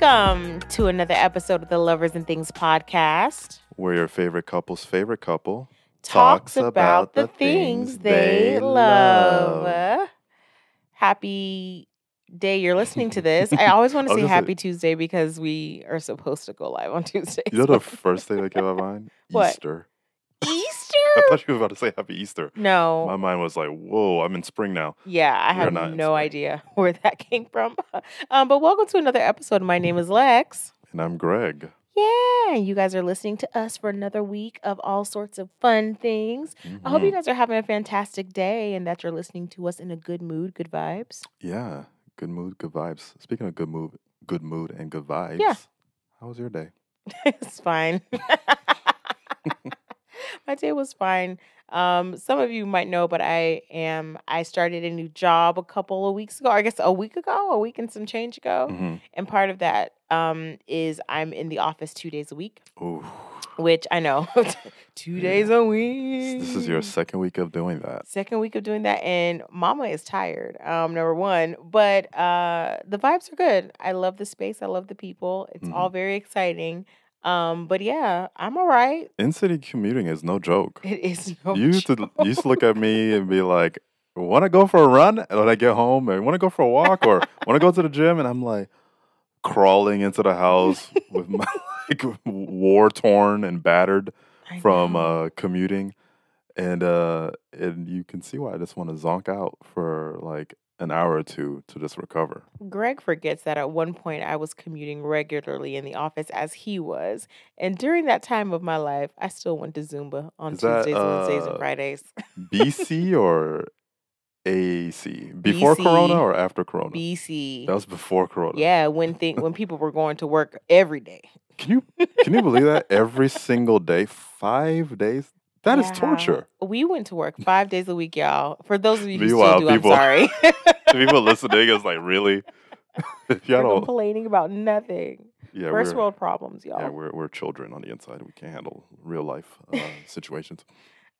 Welcome to another episode of the Lovers and Things podcast. Where your favorite couple's favorite couple Talks about the things they love. Happy day you're listening to this. I always want to say gonna say- happy Tuesday because we are supposed to go live on Tuesday. You know the first thing that came to my mind? Easter. I thought you were about to say Happy Easter. No. My mind was like, whoa, I'm in spring now. Yeah, I have no idea where that came from. um, but welcome to another episode. My name is Lex. And I'm Greg. Yeah, you guys are listening to us for another week of all sorts of fun things. I hope you Mhm. guys are having a fantastic day and that you're listening to us in a good mood, good vibes. Yeah. Good mood, good vibes. Speaking of good mood, good mood and good vibes. Yeah. How was your day? it's fine. My day was fine. Um, some of you might know, but I am I started a new job a couple of weeks ago. I guess a week ago, a week and some change ago. hmm And part of that um, is I'm in the office two days a week, Ooh. which I know two Yeah. days a week. This is your second week of doing that. second week of doing that and mama is tired um number one but uh the vibes are good i love the space i love the people it's all very exciting um but yeah i'm all right In city commuting is no joke. it is no you used to joke. you used to look at me and be like, "Want to go for a run?" When I get home, and want to go for a walk, or want to go to the gym, and I'm like crawling into the house with my like war torn and battered I from uh, commuting, and uh, and you can see why I just want to zonk out for like an hour or two to just recover. greg forgets that at one point i was commuting regularly in the office as he was and during that time of my life i still went to zumba on Is that, tuesdays wednesdays and uh, fridays BC or AC before BC. Corona or after Corona? bc That was before Corona. yeah when thing when people were going to work every day Can you can you believe that every single day, five days? That is Yeah. torture. We went to work five days a week, y'all. For those of you who still do, people- I'm sorry. People listening is like, really? Y'all don't. complaining about nothing. Yeah, First world problems, y'all. yeah, we're we're children on the inside. We can't handle real life uh, situations.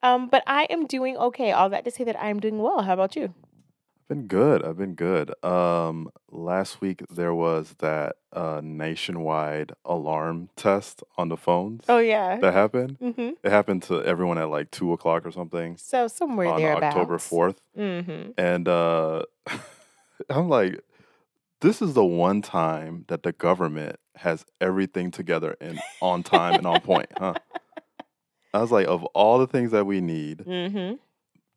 um, but I am doing okay. All that to say that I am doing well. How about you? Been good. I've been good. Um, last week there was that uh, nationwide alarm test on the phones Oh yeah. that happened. hmm It happened to everyone at like two o'clock or something So somewhere on there October fourth. Mm-hmm. And uh, I'm like, this is the one time that the government has everything together and on time and on point, huh? I was like, of all the things that we need, Mm-hmm.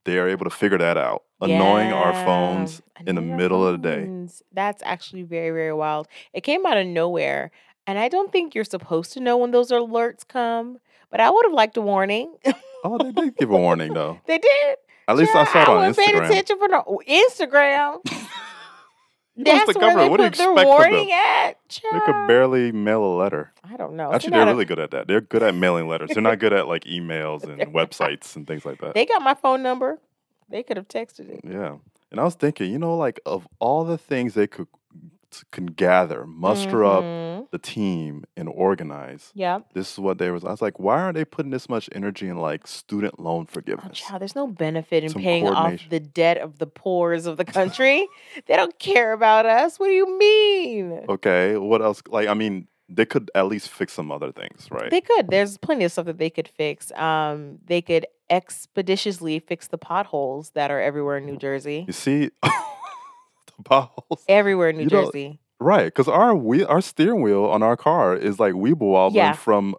They are able to figure that out, annoying our phones in the middle of the day. That's actually very, very wild. It came out of nowhere. And I don't think you're supposed to know when those alerts come, but I would have liked a warning. Oh, they did give a warning though. they did. At least I saw it on wasn't paying Instagram. attention for no Instagram. That's the government. What do you expect from warning them? at. They could barely mail a letter. I don't know. Actually, Send they're out a- really good at that. They're good at mailing letters. They're not good at like emails and websites and things like that. They got my phone number. They could have texted it. Yeah. And I was thinking, you know, like of all the things they could can gather, muster up Mhm. The team and organize. Yeah. This is what they was. I was like, why aren't they putting this much energy in like student loan Oh, forgiveness? child, there's no benefit in Some paying off the debt of the poors of the country. they don't care about us. What do you mean? okay, what else? Like, I mean, they could at least fix some other things, right? They could. There's plenty of stuff that they could fix. Um, they could expeditiously fix the potholes that are everywhere in New Jersey. you see, the potholes. Everywhere in New You Jersey. Right, because our wheel, our steering wheel on our car is like weeble wobbling Yeah. from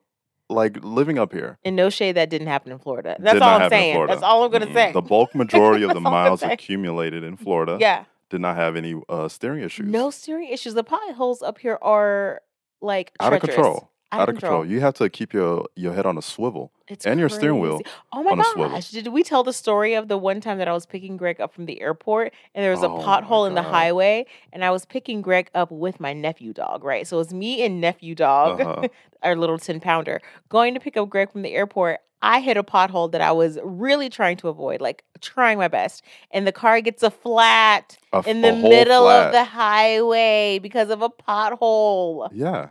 like living up here. And no shade that didn't happen in Florida. That's Did all I'm happen in saying. Florida. That's all I'm gonna Mm-mm. say. The bulk majority of the That's all I'm miles accumulated in Florida yeah. did not have any uh, steering issues. No steering issues. The potholes up here are like out of treacherous. control. Out, of control. You have to keep your your head on a swivel. It's and your steering wheel. Oh my on a swivel. gosh! Did we tell the story of the one time that I was picking Greg up from the airport and there was a Oh pothole in the highway and I was picking Greg up with my nephew dog, right? So it was me and nephew dog, Uh-huh. our little ten pounder, going to pick up Greg from the airport. I hit a pothole that I was really trying to avoid, like trying my best, and the car gets a flat A in the middle flat. of the highway because of a pothole. Yeah.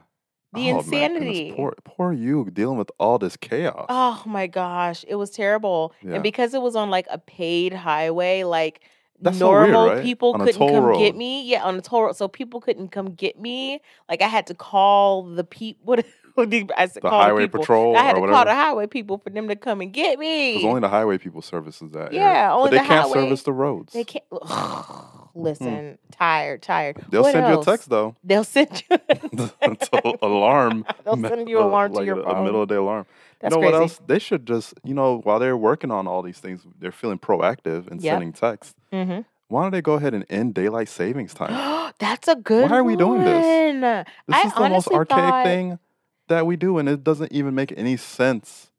The Oh, insanity. Poor, poor you dealing with all this chaos. Oh my gosh, it was terrible. Yeah. And because it was on like a paid highway, like That's so weird, normal right? people On couldn't come road. get me. Yeah, on a toll road, so people couldn't come get me. Like I had to call the people. What, what did I said? The highway people. patrol I had to call the highway people for them to come and get me. Because only the highway people services that. area. Yeah, only but they the can't highway. service the roads. They can't. Listen, tired, tired. Hmm. They'll What send you a text though. They'll send you. Until alarm. They'll send you an uh, alarm to like your a, a middle of the day alarm. That's you know crazy. what else? They should just, you know, while they're working on all these things, they're feeling proactive and Yep. sending texts. hmm Why don't they go ahead and end daylight savings time? That's a good. Why are we doing this? This I is the most archaic thought- thing that we do, and it doesn't even make any sense.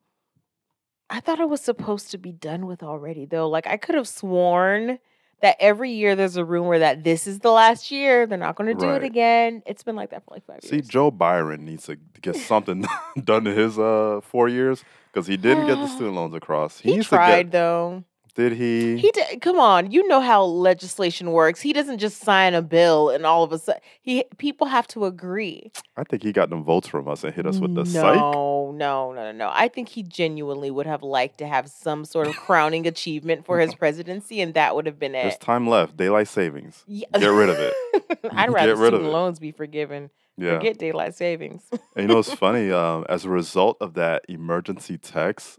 I thought it was supposed to be done with already, though. Like I could have sworn that every year there's a rumor that this is the last year. They're not going to do Right. it again. It's been like that for like five See, years. See, Joe Biden needs to get something done in his uh four years because he didn't get the student loans across. he needs tried to get. though. Did he? He did. Come on, you know how legislation works. He doesn't just sign a bill and all of a sudden he people have to agree. I think he got them votes from us and hit us with the no, psych. No, no, no, no. I think he genuinely would have liked to have some sort of crowning achievement for his presidency, and that would have been it. There's time left. Daylight savings. Yeah. Get rid of it. I'd Get rather rid of student it. loans be forgiven. Yeah. Forget daylight savings. And you know what's funny? Um, as a result of that emergency text,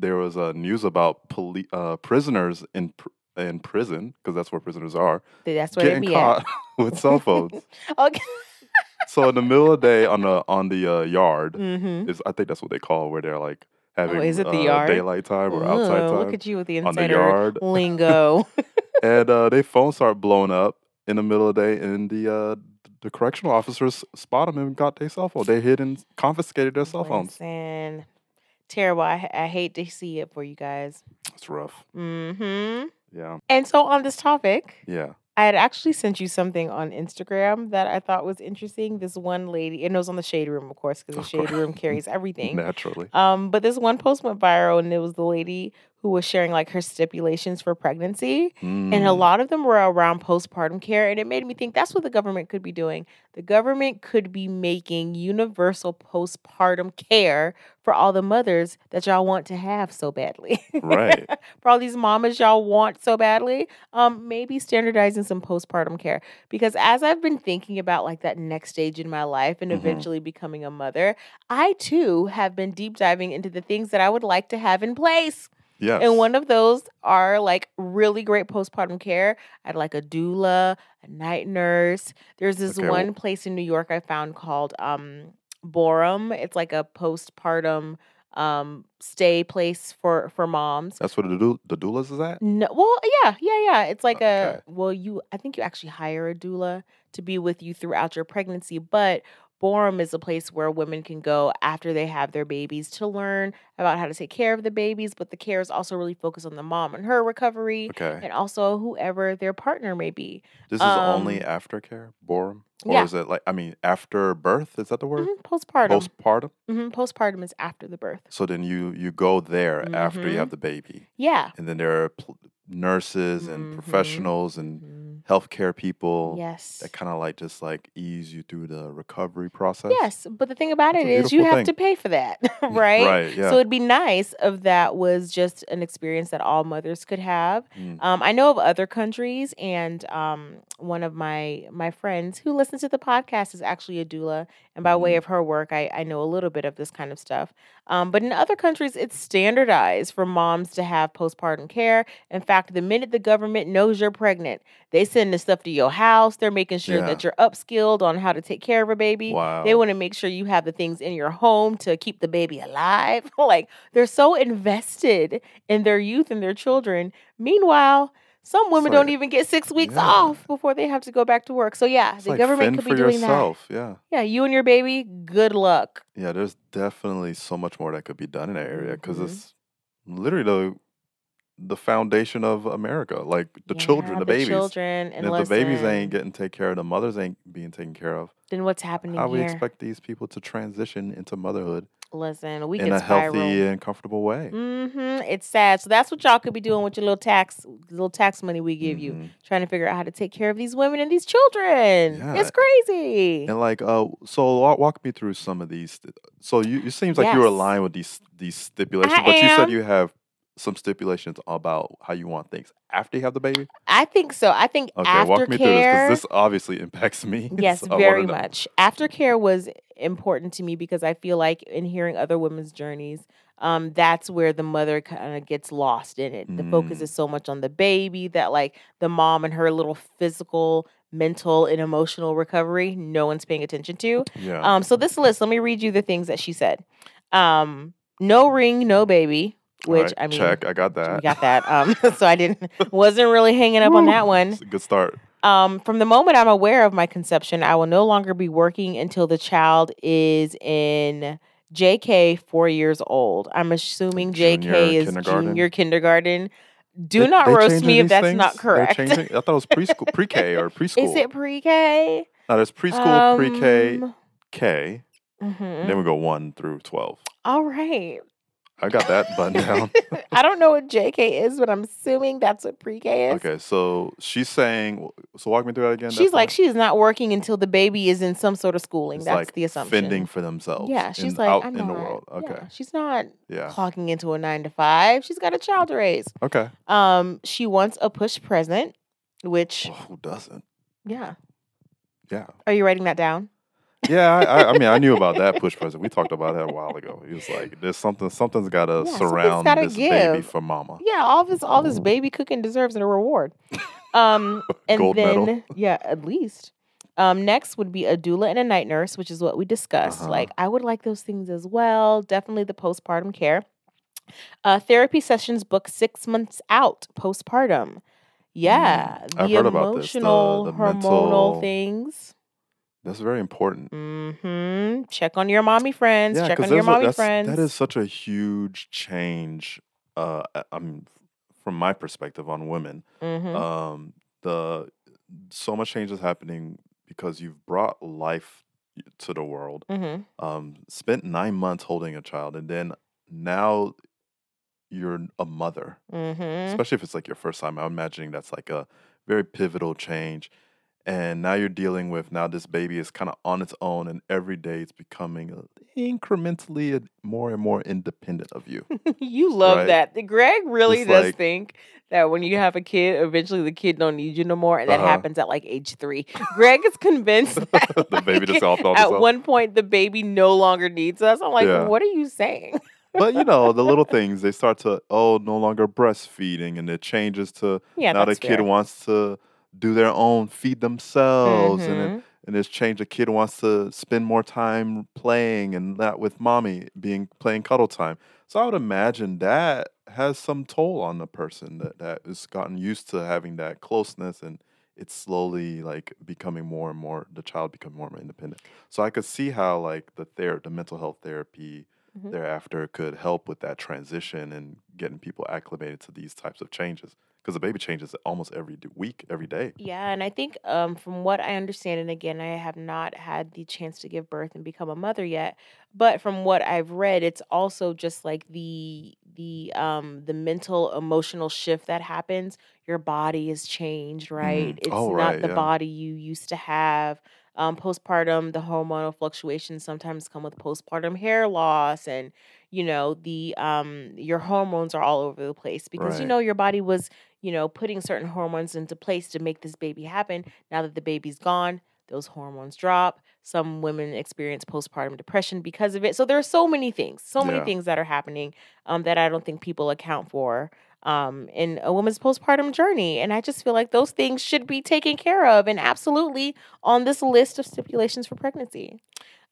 there was uh, news about poli- uh, prisoners in pr- in prison because that's where prisoners are That's where getting be caught with cell phones. Okay. so in the middle of the day on the on the uh, yard mm-hmm. is I think that's what they call where they're like having Oh, is it the uh, yard? daylight time or outside time Look at you with the on the insider yard, lingo. and uh, their phones start blowing up in the middle of the day, and the uh, the correctional officers spot them and got their cell phone. They hid and confiscated their cell phones. Listen, terrible. I, I hate to see it for you guys. It's rough. Mm hmm Yeah, And so on this topic, yeah. I had actually sent you something on Instagram that I thought was interesting. This one lady, and it was on the Shade Room, of course, because the Shade. Room carries everything. Naturally. Um, but this one post went viral, and it was the lady who was sharing like her stipulations for pregnancy. And a Mm. lot of them were around postpartum care. And it made me think that's what the government could be doing. The government could be making universal postpartum care for all the mothers that y'all want to have so badly. Right. for all these mamas y'all want so badly. Um, maybe standardizing some postpartum care. Because as I've been thinking about like that next stage in my life and Mhm. eventually becoming a mother, I too have been deep diving into the things that I would like to have in place. Yes. And one of those are like really great postpartum care. I'd like a doula, a night nurse. There's this Okay, one well- place in New York I found called um Boram. It's like a postpartum um stay place for for moms. That's what the, dou- the doulas is at? No, well, yeah, yeah, yeah. It's like Okay. a well, you. I think you actually hire a doula to be with you throughout your pregnancy, but Boram is a place where women can go after they have their babies to learn about how to take care of the babies. But the care is also really focused on the mom and her recovery, Okay. and also whoever their partner may be. This is only um, aftercare, Boram? Or yeah. is it like, I mean, after birth? Is that the word? Mhm, Postpartum. Postpartum? hmm Postpartum is after the birth. So then you you go there after you have the baby, Yeah. and then there are pl- nurses and Mhm. professionals and Mhm. healthcare people Yes. that kind of like just like ease you through the recovery process. Yes, but the thing about That's it is you have thing. to pay for that, right? Right. Yeah. So it'd be nice if that was just an experience that all mothers could have. Mm. Um, I know of other countries, and um, one of my my friends who listens to the podcast is actually a doula, and by way Mhm. of her work, I, I know a little bit of this kind of stuff. Um, but in other countries, it's standardized for moms to have postpartum care. In fact, the minute the government knows you're pregnant, they send the stuff to your house. They're making sure Yeah. that you're upskilled on how to take care of a baby. wow. They want to make sure you have the things in your home to keep the baby alive. like they're so invested in their youth and their children. Meanwhile, some women don't even get six weeks yeah. off before they have to go back to work. So yeah, It's the like government could be doing yourself. Yeah. that. Yeah, you and your baby, good luck. Yeah. There's definitely so much more that could be done in that area because Mhm. it's literally the the foundation of America. Like the children, Yeah, the, babies. children, And and, if the babies ain't getting taken care of, the mothers ain't being taken care of. then what's happening How we expect these people to transition into motherhood listen, we can in can a spiral. healthy and comfortable way? Mm-hmm. It's sad. So that's what y'all could be doing with your little tax, little tax money we give you. Mhm. trying to figure out how to take care of these women and these children. Yeah. It's crazy. And like, uh, so walk, me through some of these. So you, it seems like you're Yes. aligned with these these stipulations, I but you said you have some stipulations about how you want things after you have the baby? I think so. I think Okay, walk me through this because this obviously impacts me. Yes, so very much. Aftercare was important to me because I feel like in hearing other women's journeys, um, that's where the mother kind of gets lost in it. The focus Mm. is so much on the baby that like the mom and her little physical, mental, and emotional recovery, no one's paying attention to. Yeah. Um, so this list, let me read you the things that she said. Um, no ring, no baby, which right, I mean, check. I got we that. got that. Um, so I didn't wasn't really hanging up on that one. Good start. Um, from the moment I'm aware of my conception, I will no longer be working until the child is in JK four years old. I'm assuming JK Junior is kindergarten? junior kindergarten. Do They- not they roast me if that's not things? They're correct. I thought it was preschool, pre-K or preschool. is it pre-K? No, there's preschool, pre-K, Um, K. mhm. Then we go one through twelve. All right. I got that button down. I don't know what JK is, but I'm assuming that's what pre-K is. okay, so she's saying. So walk me through that again. She's like, she's not working until the baby is in some sort of schooling. It's That's like the assumption. fending for themselves. Yeah, she's in- like, out I'm in not. the world. Okay, Yeah, she's not yeah, clocking into a nine to five. She's got a child to raise. okay. Um, she wants a push present, which Well, who doesn't? yeah. Yeah, Are you writing that down? Yeah. I, I, mean, I knew about that push present. We talked about that a while ago. He was like, "There's something. Something's got to Yeah, surround gotta this baby for mama." Yeah, all this all this baby cooking deserves a reward. Um, and Gold then medal. yeah, at least. Um, next would be a doula and a night nurse, which is what we discussed. Uh-huh. Like I would like those things as well. Definitely the postpartum care. Uh, therapy sessions booked six months out postpartum. Yeah, I've the heard about this, the- emotional, the hormonal mental- things. That's very important. hmm Check on your mommy friends. Yeah, Check on your mommy that's, friends. that is such a huge change. Uh, I- mean, from my perspective on women, hmm um, the so much change is happening because you've brought life to the world. hmm Um, spent nine months holding a child, and then now you're a mother. hmm Especially if it's like your first time. I'm imagining that's like a very pivotal change. And now you're dealing with now this baby is kind of on its own, and every day it's becoming incrementally more and more independent of you. you love Right. that. Greg really It's does like- think that when you have a kid, eventually the kid don't need you no more, and that Uh-huh. happens at like age three. Greg is convinced that the baby just off at itself. one point the baby no longer needs us. I'm like, Yeah. what are you saying? but you know the little things they start to oh no longer breastfeeding and it changes to Yeah, now the kid fair. wants to do their own feed themselves and it, and it's changed. The kid wants to spend more time playing and not with mommy being playing cuddle time. So i would imagine that has some toll on the person that that has gotten used to having that closeness and it's slowly like becoming more and more the child becoming more and more independent. So i could see how like the ther- the mental health therapy Mhm. thereafter could help with that transition and getting people acclimated to these types of changes because the baby changes almost every week every day Yeah, and I think um, from what I understand, and again, I have not had the chance to give birth and become a mother yet, but from what I've read, it's also just like the the um the mental emotional shift that happens. Your body is changed, right? It's Oh, not the yeah. body you used to have. Um, postpartum, the hormonal fluctuations sometimes come with postpartum hair loss, and you know the um your hormones are all over the place because you know your body was you know, putting certain hormones into place to make this baby happen. Now that the baby's gone, those hormones drop. Some women experience postpartum depression because of it. So there are so many things, so many Yeah. things that are happening um, that I don't think people account for um, in a woman's postpartum journey. And I just feel like those things should be taken care of and absolutely on this list of stipulations for pregnancy.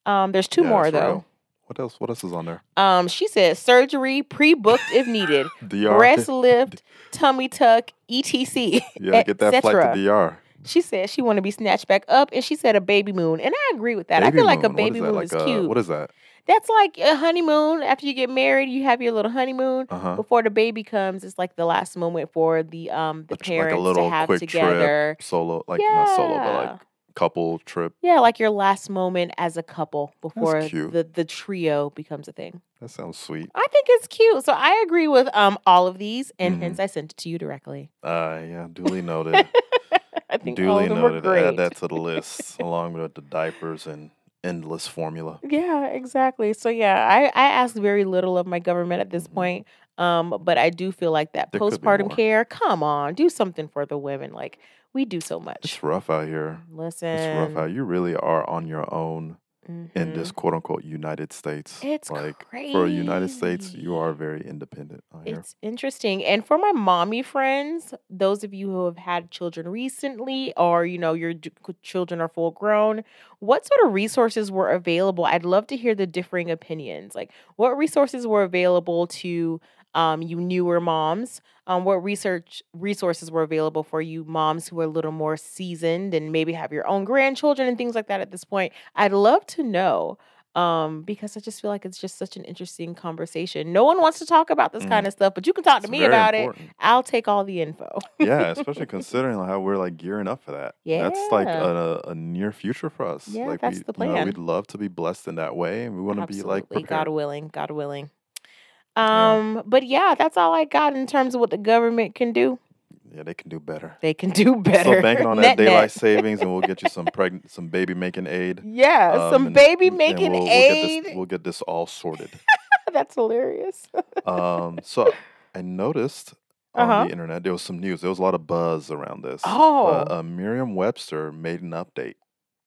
Um, there's two Yeah, more though. real. What else what else is on there Um, she said surgery pre-booked if needed, dr breast lift, tummy tuck, etc. yeah get that flight to dr She said she want to be snatched back up, and she said a baby moon, and I agree with that. I Baby feel like a moon, baby is moon like is a- cute. what is that That's like a honeymoon. After you get married, you have your little honeymoon. uh-huh Before the baby comes, it's like the last moment for the um the A tr- like a little to have together. trip solo like not solo but like couple trip Yeah, like your last moment as a couple before the the trio becomes a thing. that sounds sweet I think it's cute. So I agree with um all of these, and Mhm. hence I sent it to you directly. uh yeah duly noted I think all duly of them were noted great. add that to the list along with the diapers and endless formula Yeah, exactly. So yeah, I I ask very little of my government at this Mhm. point. Um, but I do feel like that There postpartum care. Come on, do something for the women. Like we do so much. It's rough out here. Listen, It's rough out. You really are on your own in mhm. this quote unquote United States. It's like for United States, you are very independent. It's interesting. And for my mommy friends, those of you who have had children recently or you know your d- children are full grown, what sort of resources were available? I'd love to hear the differing opinions. Like what resources were available to um, you newer moms? Um, what research resources were available for you moms who are a little more seasoned and maybe have your own grandchildren and things like that at this point? I'd love to know um, because I just feel like it's just such an interesting conversation. No one wants to talk about this Mm. kind of stuff, but you can talk to me about it. I'll take all the info. yeah, especially considering how we're like gearing up for that. Yeah, That's like a, a near future for us. Yeah, like that's we, the You know, plan. we'd love to be blessed in that way, and we want to be like prepared. God willing, God willing. Yeah. Um, but yeah, that's all I got in terms of what the government can do. Yeah, they can do better. They can do better. So banking on that Net, daylight net. savings, and we'll get you some pregnant, some baby making aid. Yeah, um, some and- baby making we'll, We'll aid. get, this, we'll get this all sorted. That's hilarious. Um, so I noticed on Uh-huh. the internet there was some news. There was a lot of buzz around this. Oh. But, uh, Merriam-Webster made an update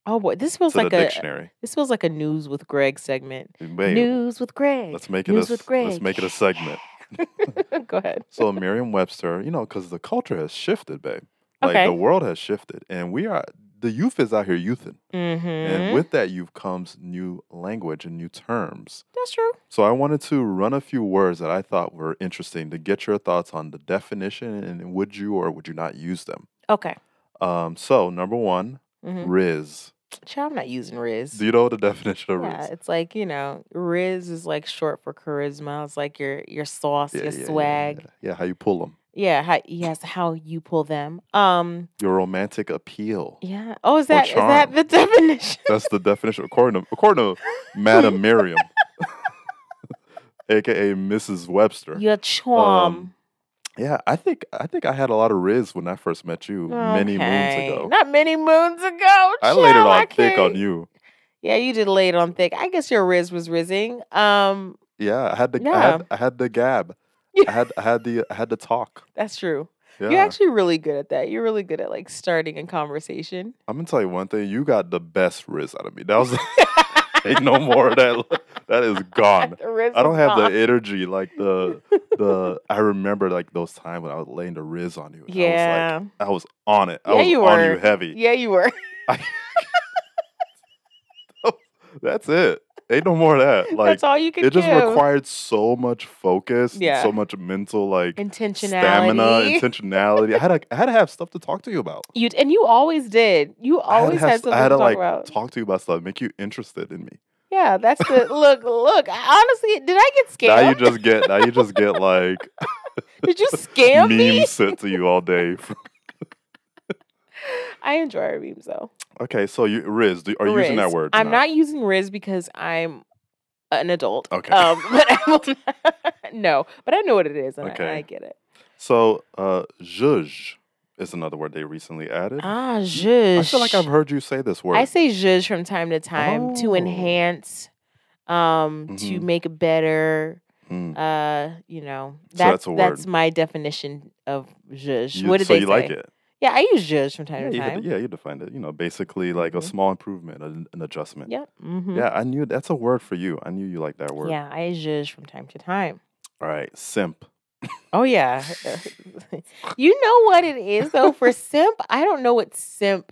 Oh boy, this feels like a dictionary. this feels like a news with Greg segment. Wait, News with Greg. let's make it news a, with Greg. let's make it a segment. Go ahead. So Merriam-Webster, you know, because the culture has shifted, babe. Like Okay. the world has shifted, and we are the youth is out here youthing, Mm-hmm. and with that youth comes new language and new terms. That's true. So I wanted to run a few words that I thought were interesting to get your thoughts on the definition and would you or would you not use them. Okay. Um, so number one, Mm-hmm. Rizz. Child, I'm not using Rizz. Do you know the definition of yeah, Rizz? it's like you know, Rizz is like short for charisma. It's like your your sauce, Yeah, your yeah, swag. Yeah, how you pull them. Yeah, how, yes, how you pull them. Um, Your romantic appeal. yeah. Oh, is that is that the definition? That's the definition according to according to Madam Miriam, aka Mrs. Webster. Your charm. Yeah, I think I think I had a lot of Rizz when I first met you many moons ago. Not many moons ago. I laid it I on thick on you. Yeah, you did lay it on thick. I guess your Rizz was rizzing. Um, Yeah, I had the I had I had the gab. I had I had the I had the talk. that's true. Yeah. You're actually really good at that. You're really good at like starting a conversation. I'm gonna tell you one thing. You got the best Rizz out of me. That was ain't no more of that. That is gone. I don't have the energy like the the. I remember like those times when I was laying the Rizz on you. Yeah. I was like, I was on it. I Yeah, was you on were. you heavy. Yeah, you were. That's it. Ain't no more of that. Like That's all you could it just required so much focus, Yeah. so much mental like Intentionality. stamina, intentionality. I had to, I had to have stuff to talk to you about. You and you always did. You I had always had something I had to to talk like about. talk to you about stuff, make you interested in me. Yeah, that's the look. Look, honestly, did I get scammed? Now you just get now you just get like did you scam memes me? sent to you all day. I enjoy our memes though. Okay, so you Rizz, do, are you using that word? I'm tonight? not using Rizz because I'm an adult. Okay. Um, but I will not, no, but I know what it is and, I, and I get it. So uh zhuzh is another word they recently added. Ah, zhuzh. I feel like I've heard you say this word. I say zhuzh from time to time to Oh. enhance, um, to Mhm. make better. Mm. Uh, you know, So that's that's a that's my definition of zhuzh. You- what did so they you say? like it? Yeah, I use zhuzh from time Yeah to you, time. de- yeah, you defined it. You know, basically like a Mhm. small improvement, an, an adjustment. Yep. hmm Yeah, I knew that's a word for you. I knew you like that word. Yeah, I zhuzh from time to time. All right, simp. Oh yeah. you know what it is though for simp? I don't know what simp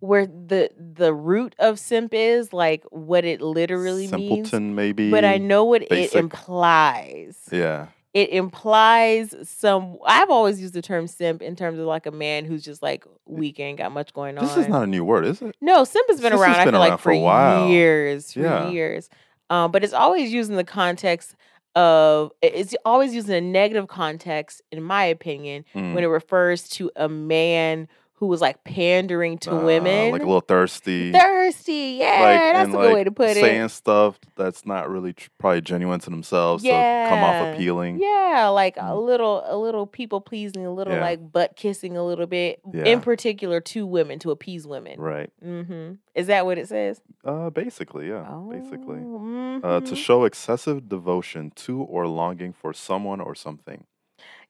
where the the root of simp is, like what it literally means. Simpleton, maybe. But I know what basic. it implies. Yeah. It implies some I've always used the term simp in terms of like a man who's just like weak and got much going on. This is not a new word, is it? No, simp has been This around. has I feel around like for for, a while. years, for Yeah. years. Um, but it's always used in the context of it's always used in a negative context, in my opinion, Mm. when it refers to a man who was like pandering to Uh, women. like a little thirsty. thirsty. Yeah, like, that's a good way to put saying it. Saying stuff that's not really tr- probably genuine to themselves to come off appealing. Yeah, like a Mm. little, a little people pleasing, a little Yeah. like butt kissing, a little bit. Yeah. In particular, to women to appease women. Right. Mm-hmm. Is that what it says? Uh, basically, yeah. Oh, Basically. mhm. Uh, to show excessive devotion to or longing for someone or something.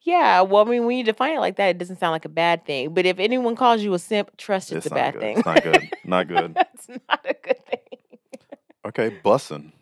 Yeah, well, I mean, when you define it like that, it doesn't sound like a bad thing. But if anyone calls you a simp, trust it's, It's a bad good. thing. It's not good. Not good. That's not a good thing. Okay, bussin'.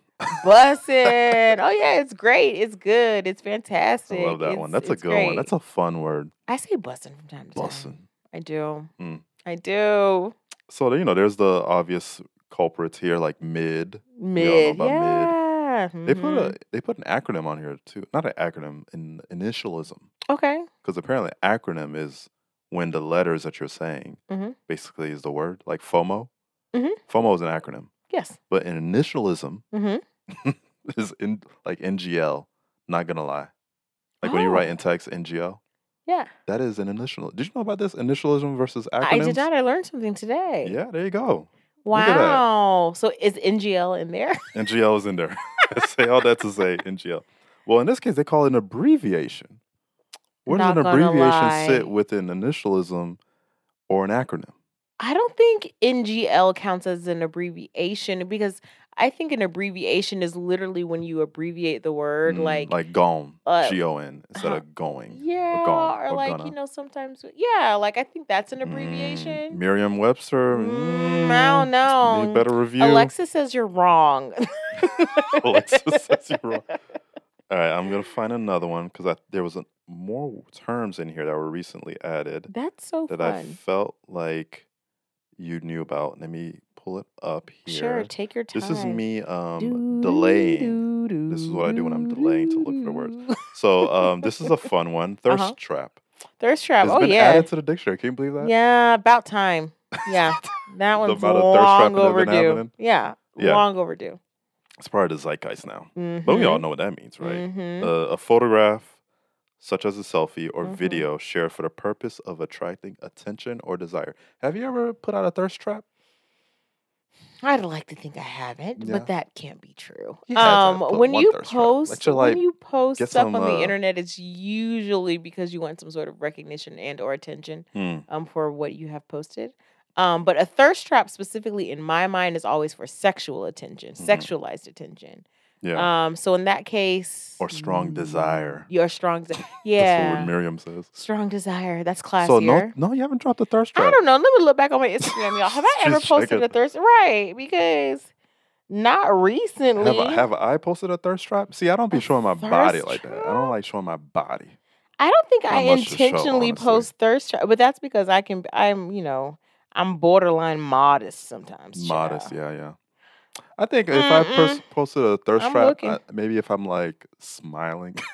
Bussin'. oh yeah, it's great. It's good. It's fantastic. I love that one. That's a it's good one. That's a fun word. I say bussin' from time to time. Bussin'. I do. Mm. I do. So you know, there's the obvious culprits here, like mid. Mid. about mid. Yeah. They put a they put an acronym on here too. Not an acronym, an initialism. Okay. Because apparently, acronym is when the letters that you're saying Mhm. basically is the word, like FOMO. Mhm. FOMO is an acronym, Yes. but an initialism Mm-hmm. is in like NGL. Not gonna lie, like when you write Oh. in text NGL, Yeah. that is an initial. Did you know about this initialism versus acronyms? I did not. I learned something today. Yeah, there you go. Look at that. Wow. So is NGL in there? NGL is in there. say all that to say NGL. Well, in this case, they call it an abbreviation. Where does Not an gonna abbreviation sit lie. with an initialism or an acronym? I don't think NGL counts as an abbreviation because I think an abbreviation is literally when you abbreviate the word, Mm, like, like gone, uh, G O N instead huh. of going. yeah, gone, or or like gonna. you know sometimes yeah, like I think that's an Mm, abbreviation. Merriam Webster. Mm, I don't know. Need better review. Alexa says you're wrong. Alexa says you're wrong. All right, I'm gonna find another one because there was a, more terms in here that were recently added That's so that I felt like you knew about. Let me pull it up here. Sure, take your time. This is me um, delaying. This is what I do when I'm delaying to look for words. So um, this is a fun one. Thirst Uh-huh. trap. Thirst trap. It's Oh been yeah. added to the dictionary. Can you believe that? Yeah, about time. Yeah, that one's amount of thirst trapping long overdue. Yeah, Yeah. long overdue. It's part of the zeitgeist now. Mm-hmm. But we all know what that means, right? hmm Uh, a photograph, such as a selfie or Mhm. video, shared for the purpose of attracting attention or desire. Have you ever put out a thirst trap? I'd like to think I haven't, Yeah. but that can't be true. You had to Um, when you post, when you post stuff some, on the uh, internet, it's usually because you want some sort of recognition and or attention Hmm. um for what you have posted. Um, but a thirst trap specifically in my mind is always for sexual attention, Mhm. sexualized attention. Yeah. Um, so in that case, Or strong desire. Your strong, de- That's the yeah, Miriam says. strong desire. That's classier. So no, no, you haven't dropped a thirst trap. I don't know. Let me look back on my Instagram, y'all. Have I ever posted a thirst? Right, because not recently. Have I, have I posted a thirst trap? See, I don't be A showing my body like that. I don't like showing my body. I don't think Not I to show, intentionally post thirst trap, but that's because I can. I'm, you know, I'm borderline modest sometimes. Modest, child. yeah, yeah. I think if I pers- posted a thirst I'm trap, looking. I- maybe if I'm like smiling,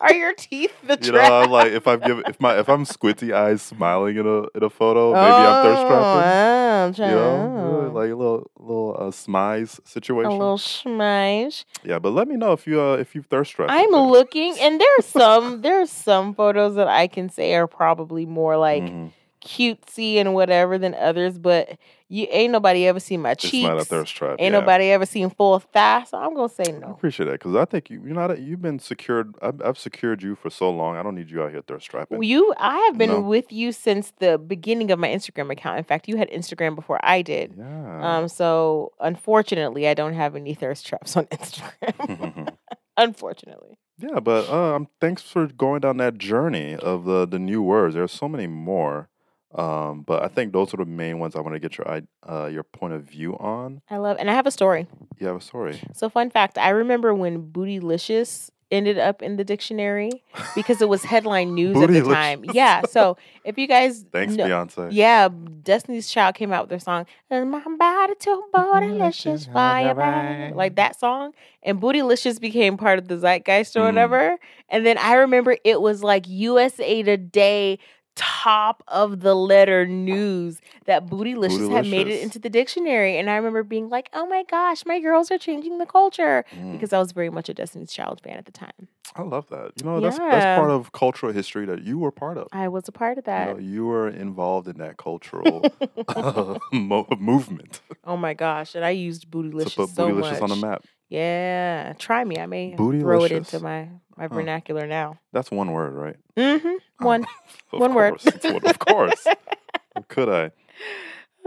Are your teeth the you know, trap? I'm like if I'm giving if my if I'm squinty eyes smiling in a in a photo, maybe I'm thirst Oh, trapping. I'm You know, oh. like a little little uh, smize situation. a little smash. yeah, but let me know if you uh, if you thirst trapped. I'm looking, and there's some there's some photos that I can say are probably more like Mhm. Cutesy and whatever than others, but you ain't nobody ever seen my It's cheeks. not a thirst trap. Ain't yeah. nobody ever seen full thigh, so I'm gonna say I no. appreciate that because I think you, you know that you've been secured. I've, I've secured you for so long. I don't need you out here thirst trapping. You, I have been No. with you since the beginning of my Instagram account. In fact, you had Instagram before I did. yeah. Um, so unfortunately, I don't have any thirst traps on Instagram. unfortunately, yeah, but uh, um, thanks for going down that journey of the the new words. There's so many more, um, but I think those are the main ones I want to get your i- uh, your point of view on. I love, and I have a story. You have a story. So, fun fact: I remember when "bootylicious" ended up in the dictionary because it was headline news at the time. Yeah. So, if you guys, Thanks, know- Beyonce. yeah, Destiny's Child came out with their song "And "My Body Too Bootylicious Fire," like that song, and "Bootylicious" became part of the zeitgeist or Mm. whatever. And then I remember it was like USA Today top of the letter news that bootylicious had made it into the dictionary. And I remember being like, oh my gosh, my girls are changing the culture. Mm, Because I was very much a Destiny's Child fan at the time. I love that. You know, that's Yeah. that's part of cultural history that you were part of. I was a part of You, know, that. you were involved in that cultural mo- movement oh my gosh. And I used bootylicious to bootylicious put so bootylicious much. on the map. Yeah. Try me. I may throw it into my, my Huh. vernacular now. That's one word, right? Mm-hmm. Oh, One. one word. course. It's one- of course. Could I?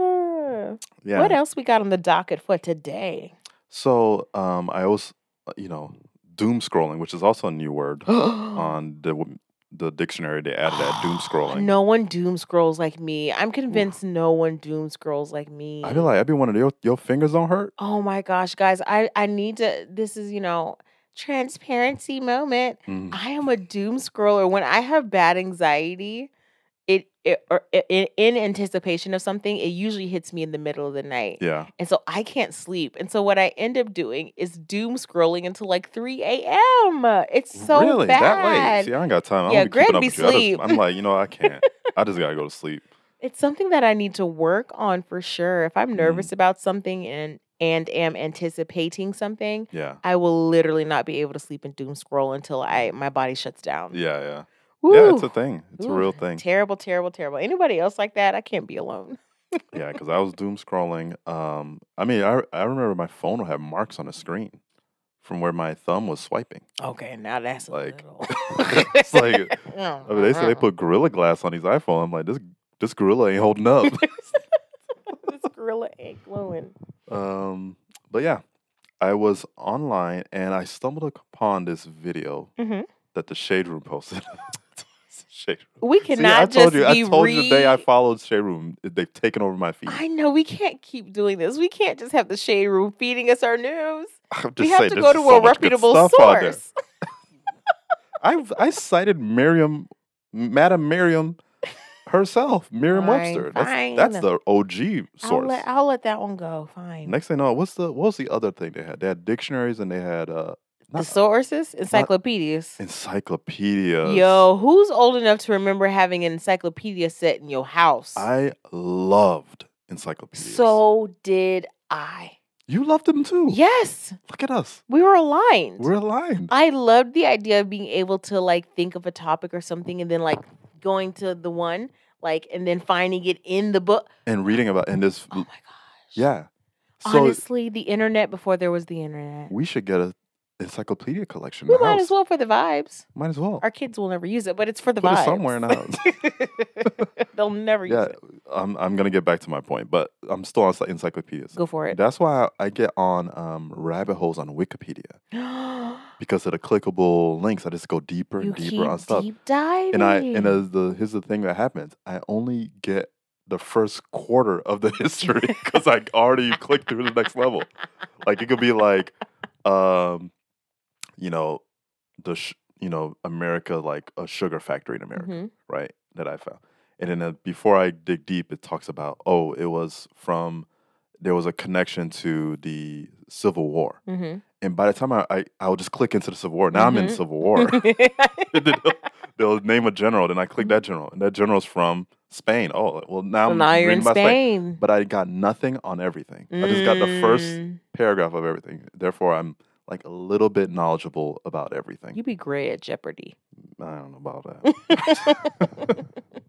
Uh, Yeah. What else we got on the docket for today? So um, I was, uh, you know, doom scrolling, which is also a new word on the the dictionary. They added that doom scrolling. No one doom scrolls like me. I'm convinced no one doom scrolls like me. I feel like I'd be one of your your fingers don't hurt. oh my gosh, guys, I I need to. This is you know transparency moment. Mm. I am a doom scroller. When I have bad anxiety, it, it or i- i- in anticipation of something, it usually hits me in the middle of the night. Yeah. And so I can't sleep. And so what I end up doing is doom scrolling until like 3 a.m. It's so really? bad. That late? See, I ain't got time. Yeah, Greg be. I just- sleep. I'm like, you know, I can't. I just gotta go to sleep. It's something that I need to work on for sure. If I'm Mm. nervous about something and and am anticipating something, Yeah. I will literally not be able to sleep and doom scroll until I my body shuts down. Yeah. Yeah. Yeah. It's a thing. It's a real thing. Terrible, terrible, terrible. Anybody else like that? I can't be alone. Yeah, because I was doom scrolling. Um, I mean, I I remember my phone would have marks on the screen from where my thumb was swiping. Okay, now that's Like, it's like I mean, they say they put gorilla glass on these iPhone. I'm like, this this gorilla ain't holding up. this gorilla ain't glowing. Um, but yeah, I was online and I stumbled upon this video hmm that the Shade Room posted. Shade Room. We See, I cannot told you. I told you the day I followed Shade Room, they've taken over my feed. I know we can't keep doing this. We can't just have the shade room feeding us our news. I'm just we have saying, to go to so a reputable stuff out there. source. I I cited Miriam, Madam Miriam herself, Miriam Fine, Webster. That's, that's the OG I'll source. let, I'll let that one go. Fine. Next thing I know, what's the what was the other thing they had? They had dictionaries and they had uh the sources, encyclopedias. encyclopedias. Yo, who's old enough to remember having an encyclopedia set in your house? I loved encyclopedias. so did I. you loved them too. Yes, Look at us. we were aligned. We're aligned. I loved the idea of being able to like think of a topic or something and then like going to the one like and then finding it in the book. and reading about and this Oh my gosh. yeah. So Honestly, the internet before there was the internet. we should get a encyclopedia collection. We might house. as well for the vibes. Might as well. Our kids will never use it, but it's for the Put it vibes. somewhere in the house. They'll never use yeah, it. I'm I'm gonna get back to my point, but I'm still on encyclopedias. Go for it. That's why I get on um, rabbit holes on Wikipedia because of the clickable links. I just go deeper and you deeper on stuff. deep diving. and I and as the here's the thing that happens. I only get the first quarter of the history because I already clicked through the next level. Like it could be like, um, you know, the sh- you know America like a sugar factory in America, Mhm. right? That I found, and then uh, before I dig deep, it talks about oh, it was from there was a connection to the Civil War, Mhm. and by the time I I, I would just click into the Civil War. Now I'm in Mhm. Civil War. They'll, they'll name a general, then I click that general, and that general's from Spain. Oh, well now Well, I'm now you're in about Spain. but I got nothing on everything. I just got the first Mm, paragraph of everything. Therefore, I'm like a little bit knowledgeable about everything. You'd be great at Jeopardy. I don't know about that.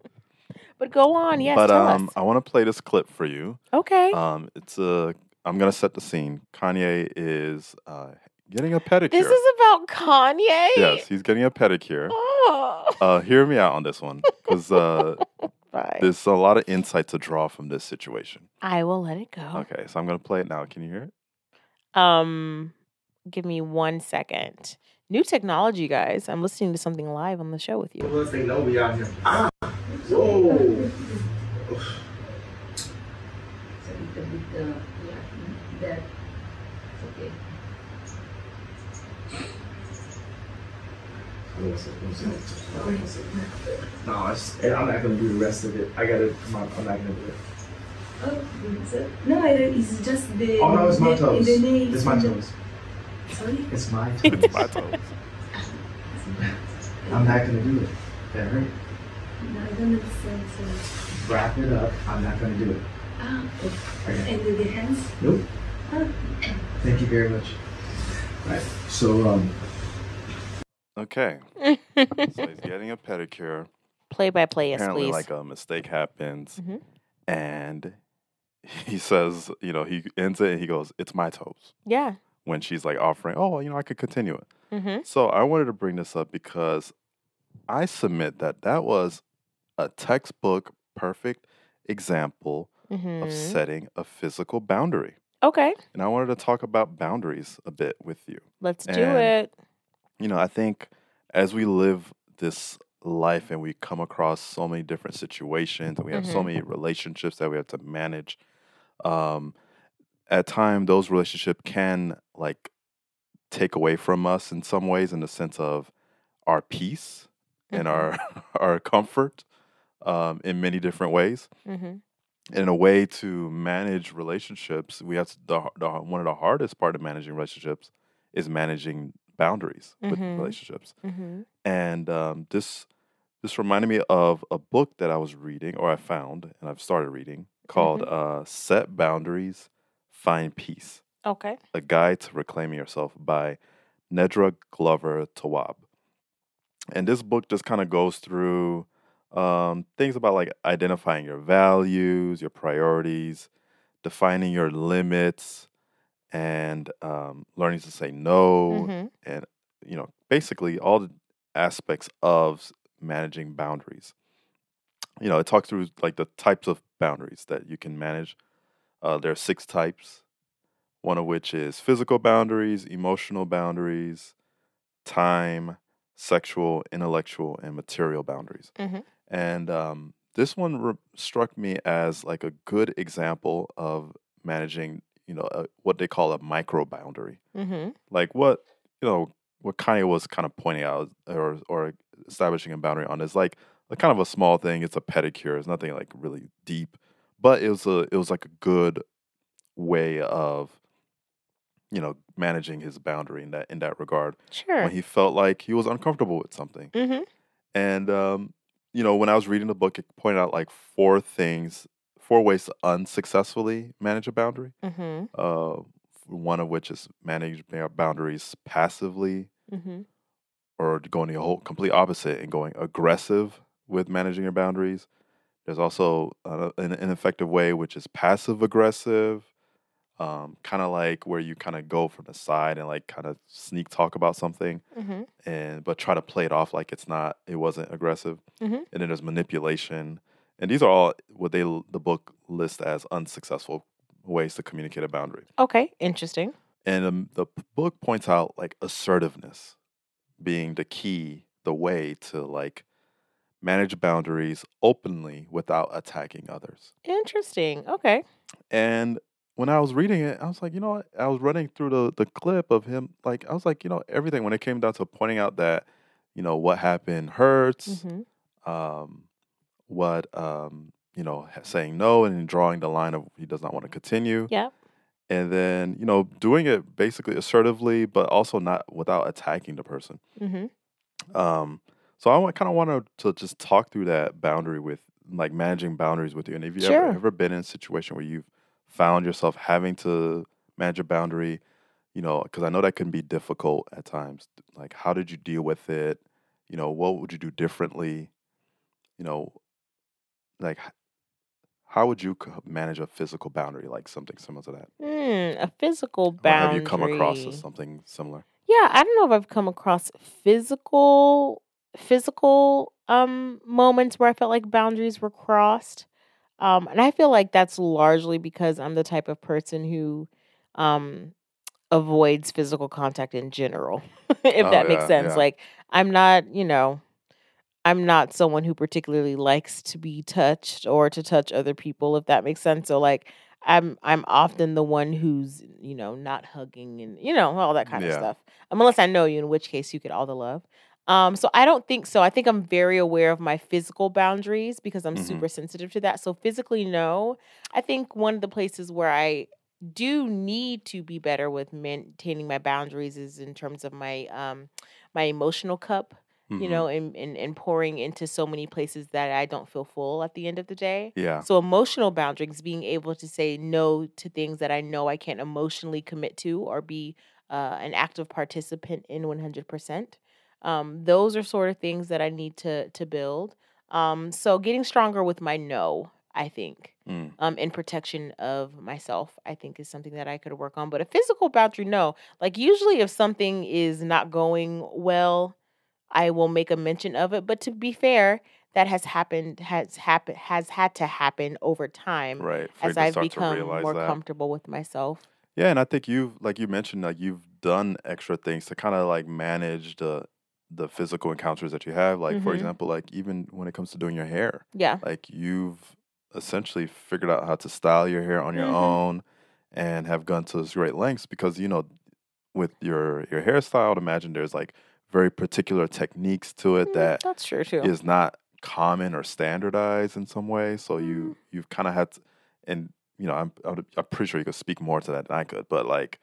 but go on, yes, but um. I want to play this clip for you. Okay. Um, it's a. I'm gonna set the scene. Kanye is uh, getting a pedicure. this is about Kanye. yes, he's getting a pedicure. Oh. Uh, hear me out on this one, because uh, there's a lot of insight to draw from this situation. I will let it go. Okay, so I'm gonna play it now. Can you hear it? Um, give me one second. New technology, guys. I'm listening to something live on the show with you. Once they know we out here. Ah! Whoa! It's a little bit, yeah, that, okay. No, it's, and I'm not gonna do the rest of it. I gotta. I'm not, I'm not gonna do it. Oh, is? No, it's just the. Oh no, it's my toes. The nails. It's my toes. Sorry? It's my It's toes. my toes. I'm not gonna do it. That hurt. No, I don't understand. So, Wrap it up. I'm not gonna do it. ah, Okay. and with the hands. Nope. Ah, Thank you very much. Right. So um, Okay. So he's getting a pedicure. play by play, yes, Apparently, please. like a mistake happens, Mhm. and he says, you know, he ends it and he goes, "It's my toes." yeah. When she's like offering, "Oh, you know, I could continue it." Mm-hmm. So I wanted to bring this up because I submit that that was a textbook perfect example Mm-hmm. of setting a physical boundary. Okay, And I wanted to talk about boundaries a bit with you. let's do it. You know, I think as we live this life and we come across so many different situations and we have so Mhm. many relationships that we have to manage, um, at time those relationships can like take away from us in some ways in the sense of our peace and Mhm. our our comfort um, in many different ways. Mm-hmm. in a way to manage relationships, we have to, the, the one of the hardest part of managing relationships is managing boundaries with Mhm. relationships. Mm-hmm. And um, this this reminded me of a book that I was reading or I found and I've started reading called uh, "Set Boundaries, Find Peace: Okay. A Guide to Reclaiming Yourself" by Nedra Glover Tawwab. And this book just kind of goes through um, things about like identifying your values, your priorities, defining your limits, and um, learning to say no, Mm-hmm. and you know, basically all the aspects of managing boundaries. You know, it talks through like the types of boundaries that you can manage. Uh, there are six types, one of which is physical boundaries, emotional boundaries, time, sexual, intellectual, and material boundaries. Mhm. And um, this one re- struck me as like a good example of managing, you know, a, what they call a micro boundary. Mm-hmm. Like what you know, what Kanye was kind of pointing out or or establishing a boundary on is like a kind of a small thing. It's a pedicure. It's nothing like really deep, but it was a it was like a good way of you know managing his boundary in that in that regard Sure. when he felt like he was uncomfortable with something. Mm-hmm. And um, you know, when I was reading the book, it pointed out like four things, four ways to unsuccessfully manage a boundary. Mm-hmm. Uh, one of which is manage ba- boundaries passively, Mm-hmm. or going the whole complete opposite and going aggressive with managing your boundaries. There's also uh, an ineffective way, which is passive aggressive, um, kind of like where you kind of go from the side and like kind of sneak talk about something Mm-hmm. and but try to play it off like it's not it wasn't aggressive Mhm. and then there's manipulation and these are all what they the book lists as unsuccessful ways to communicate a boundary Okay. Interesting. and um, the book points out like assertiveness being the key the way to like manage boundaries openly without attacking others Interesting. Okay. and when I was reading it, I was like, you know what? I was running through the the clip of him. Like, I was like, you know, everything when it came down to pointing out that, you know, what happened hurts. Mm-hmm. Um, what um, you know, saying no and drawing the line of he does not want to continue. Yeah. And then you know, doing it basically assertively, but also not without attacking the person. Mm-hmm. Um, so I kind of wanted to just talk through that boundary with like managing boundaries with you. And if you Sure. ever ever been in a situation where you've found yourself having to manage a boundary, you know, because I know that can be difficult at times. Like, how did you deal with it? You know, what would you do differently? You know, like how would you manage a physical boundary, like something similar to that? Mm, a physical Or boundary. have you come across something similar? Yeah, I don't know if I've come across physical physical um moments where I felt like boundaries were crossed. Um and I feel like that's largely because I'm the type of person who um avoids physical contact in general. if Oh, that makes yeah, sense. yeah. Like I'm not, you know, I'm not someone who particularly likes to be touched or to touch other people if that makes sense. So like I'm I'm often the one who's, you know, not hugging and you know, all that kind of stuff. Um, unless I know you, in which case you get all the love. Um, so I don't think so. I think I'm very aware of my physical boundaries because I'm Mhm. super sensitive to that. So physically, no. I think one of the places where I do need to be better with maintaining my boundaries is in terms of my um my emotional cup. you Mhm. know, and, and and pouring into so many places that I don't feel full at the end of the day. Yeah. So emotional boundaries, being able to say no to things that I know I can't emotionally commit to or be uh, an active participant in 100%. Um, those are sort of things that I need to to build. Um, so getting stronger with my no, I think, Mm. um, in protection of myself, I think is something that I could work on. But a physical boundary, no. Like usually, if something is not going well, I will make a mention of it. But to be fair, that has happened has happened has had to happen over time Right. As I've become more that. comfortable with myself. Yeah, and I think you've like you mentioned, like you've done extra things to kind of like manage the the physical encounters that you have. Like for Mhm. example, like even when it comes to doing your hair, Yeah. like you've essentially figured out how to style your hair on your Mhm. own and have gone to great lengths because you know with your your hairstyle, I'd imagine there's like very particular techniques to it Mm, that that's true too. is not common or standardized in some way. So Mm. you you've kind of had to, and you know I'm I'm pretty sure you could speak more to that than I could, but like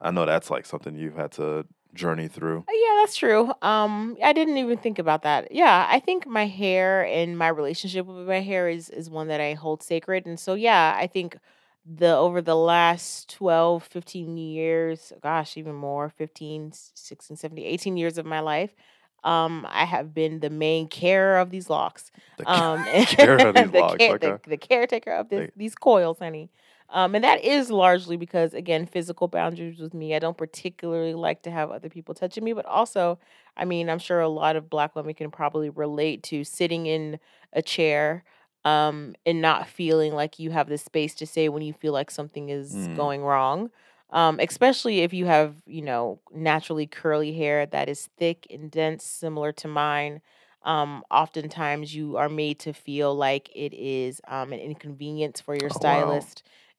I know that's like something you've had to journey through. Uh, Yeah, that's true. Um, I didn't even think about that. Yeah, I think my hair and my relationship with my hair is is one that I hold sacred. And so yeah, I think the over the last 12, 15 years, gosh, even more, 15, s- 16, 17, 18 years of my life, um, I have been the main carer of these locks. The Um, care of these the, locks, care- okay. the, the caretaker of this, these coils, honey. Um, and that is largely because, again, physical boundaries with me. I don't particularly like to have other people touching me, but also, I mean, I'm sure a lot of Black women can probably relate to sitting in a chair um, and not feeling like you have the space to say when you feel like something is Mm. going wrong. Um, especially if you have, you know, naturally curly hair that is thick and dense, similar to mine um, oftentimes you are made to feel like it is um, an inconvenience for your Oh, wow.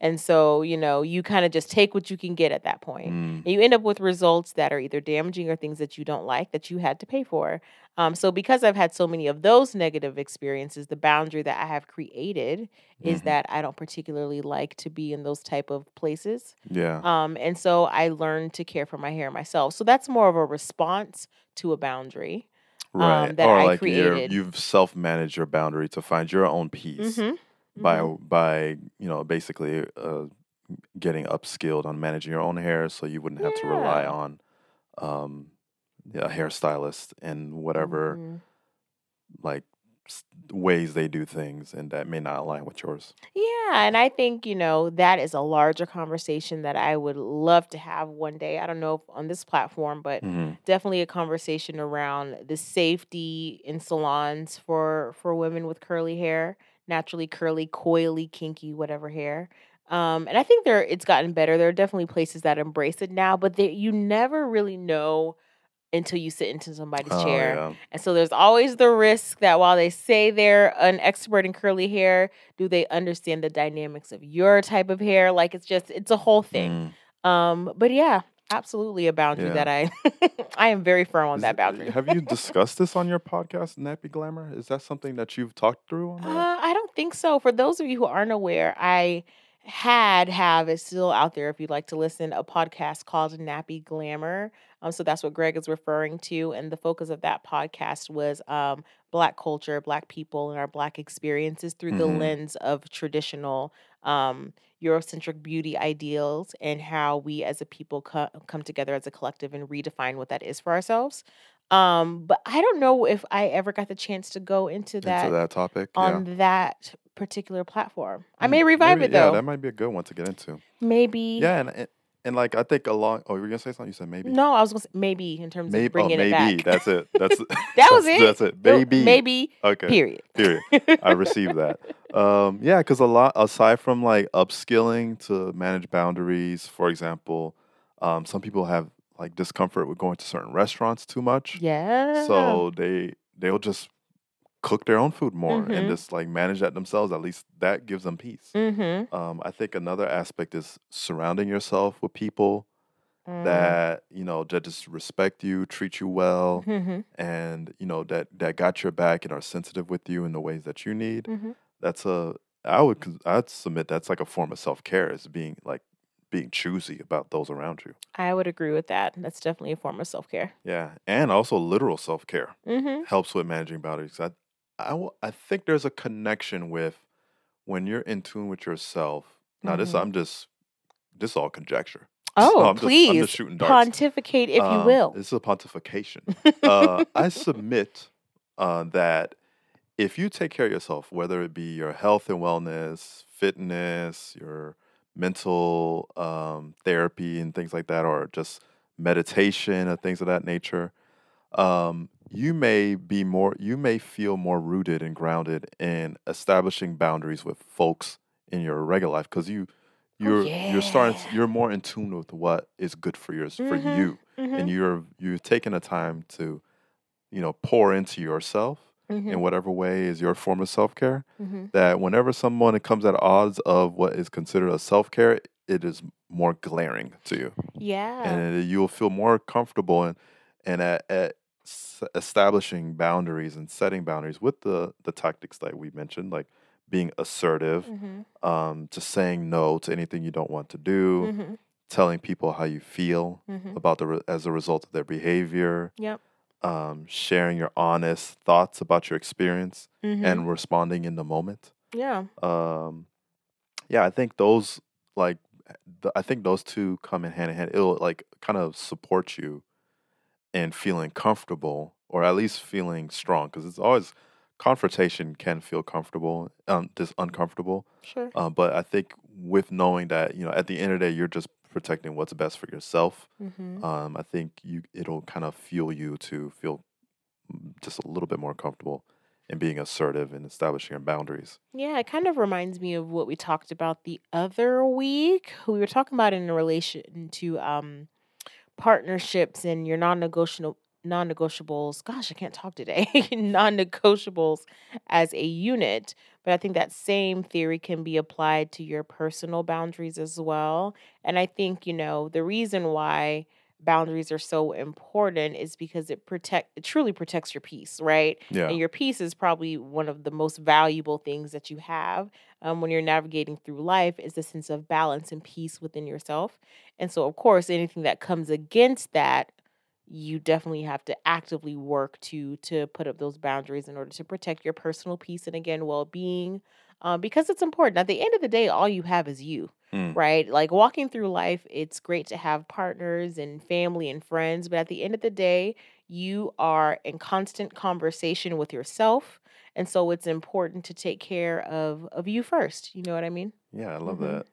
And so, you know, you kind of just take what you can get at that point. Mm, And you end up with results that are either damaging or things that you don't like that you had to pay for. Um, so, because I've had so many of those negative experiences, the boundary that I have created is mhm. that I don't particularly like to be in those type of places. Yeah. Um, and so I learned to care for my hair myself. So that's more of a response to a boundary. Right. um, that or I like created. you've self managed your boundary to find your own peace Mhm, by mhm. by you know basically uh, getting upskilled on managing your own hair, so you wouldn't have to rely on um, a hairstylist and whatever Mhm. like ways they do things, and that may not align with yours. Yeah, and I think, you know, that is a larger conversation that I would love to have one day. I don't know if on this platform, but hmm definitely a conversation around the safety in salons for for women with curly hair, naturally curly, coily, kinky, whatever hair. Um, and I think there it's gotten better. There are definitely places that embrace it now, but they, you never really know until you sit into somebody's Oh chair. yeah. And so there's always the risk that while they say they're an expert in curly hair, do they understand the dynamics of your type of hair? Like it's just it's a whole thing. Mm. Um, but yeah, absolutely a boundary Yeah. that I I am very firm on Is that it- boundary. Have you discussed this on your podcast, Nappy Glamour? Is that something that you've talked through on Uh. I don't think so. For those of you who aren't aware, I had have it's still out there if you'd like to listen a podcast called Nappy Glamour. Um, so that's what Greg is referring to, and the focus of that podcast was um, Black culture, Black people, and our Black experiences through the Mhm. lens of traditional um, Eurocentric beauty ideals and how we as a people co- come together as a collective and redefine what that is for ourselves. Um, but I don't know if I ever got the chance to go into that Into that topic, yeah. on that particular platform. I may Mm, revive maybe- it though. Yeah, that might be a good one to get into. maybe. Yeah, and and, and like I think along. Oh, you were gonna say something? You said maybe. No, I was gonna say maybe in terms Maybe. of bringing oh, it maybe. back. That's it. That's that was that's, it. That's it. Maybe. Maybe. Okay. Period. Period. I received that. Um, yeah, because a lot aside from like upskilling to manage boundaries, for example, um, some people have like discomfort with going to certain restaurants too much. Yeah. So they they'll just cook their own food more Mhm. and just like manage that themselves. At least that gives them peace. Mm-hmm. Um, I think another aspect is surrounding yourself with people Mm. that you know that just respect you, treat you well, Mm-hmm. and you know that that got your back and are sensitive with you in the ways that you need. Mm-hmm. That's a I would I'd submit that's like a form of self care is being like being choosy about those around you. I would agree with that. That's definitely a form of self care. Yeah, and also literal self care Mm-hmm. helps with managing boundaries. I, I, w- I think there's a connection with when you're in tune with yourself. Now, this Mhm. I'm just this is all conjecture. Oh, I'm just- I'm please just shooting darts. pontificate, if you Um, will. This is a pontification. uh, I submit uh, that if you take care of yourself, whether it be your health and wellness, fitness, your mental um, therapy and things like that, or just meditation and things of that nature, um, you may be more, you may feel more rooted and grounded in establishing boundaries with folks in your regular life because you. You're you're starting you're more in tune with what is good for yours for Mhm, you Mhm, and you're you're taking the time to you know pour into yourself mhm, in whatever way is your form of self-care mhm. that whenever someone comes at odds of what is considered a self-care it is more glaring to you Yeah. and you'll feel more comfortable and and at, at s- establishing boundaries and setting boundaries with the the tactics that we mentioned like being assertive Mhm, um, to saying no to anything you don't want to do mhm, telling people how you feel mhm. about the re- as a result of their behavior Yep. um, sharing your honest thoughts about your experience Mhm. and responding in the moment yeah. um, yeah i think those like i think those two come in hand in hand it'll like kind of support you in feeling comfortable or at least feeling strong because it's always confrontation can feel comfortable um just uncomfortable Sure. uh, but i think with knowing that you know at the end of the day you're just protecting what's best for yourself hmm um, I think you it'll kind of fuel you to feel mm, just a little bit more comfortable in being assertive and establishing your boundaries. Yeah, it kind of reminds me of what we talked about the other week. We were talking about in relation to um partnerships and your non-negotiable non-negotiables. Gosh, I can't talk today. non-negotiables as a unit, but I think that same theory can be applied to your personal boundaries as well. And I think, you know, the reason why boundaries are so important is because it protect it truly protects your peace, right? Yeah, And your peace is probably one of the most valuable things that you have um, when you're navigating through life is the sense of balance and peace within yourself. And so, of course, anything that comes against that, you definitely have to actively work to to put up those boundaries in order to protect your personal peace and again well-being um, because it's important at the end of the day all you have is you Mm. right like walking through life it's great to have partners and family and friends but at the end of the day you are in constant conversation with yourself and so it's important to take care of of you first you know what i mean yeah, I love Mhm. that.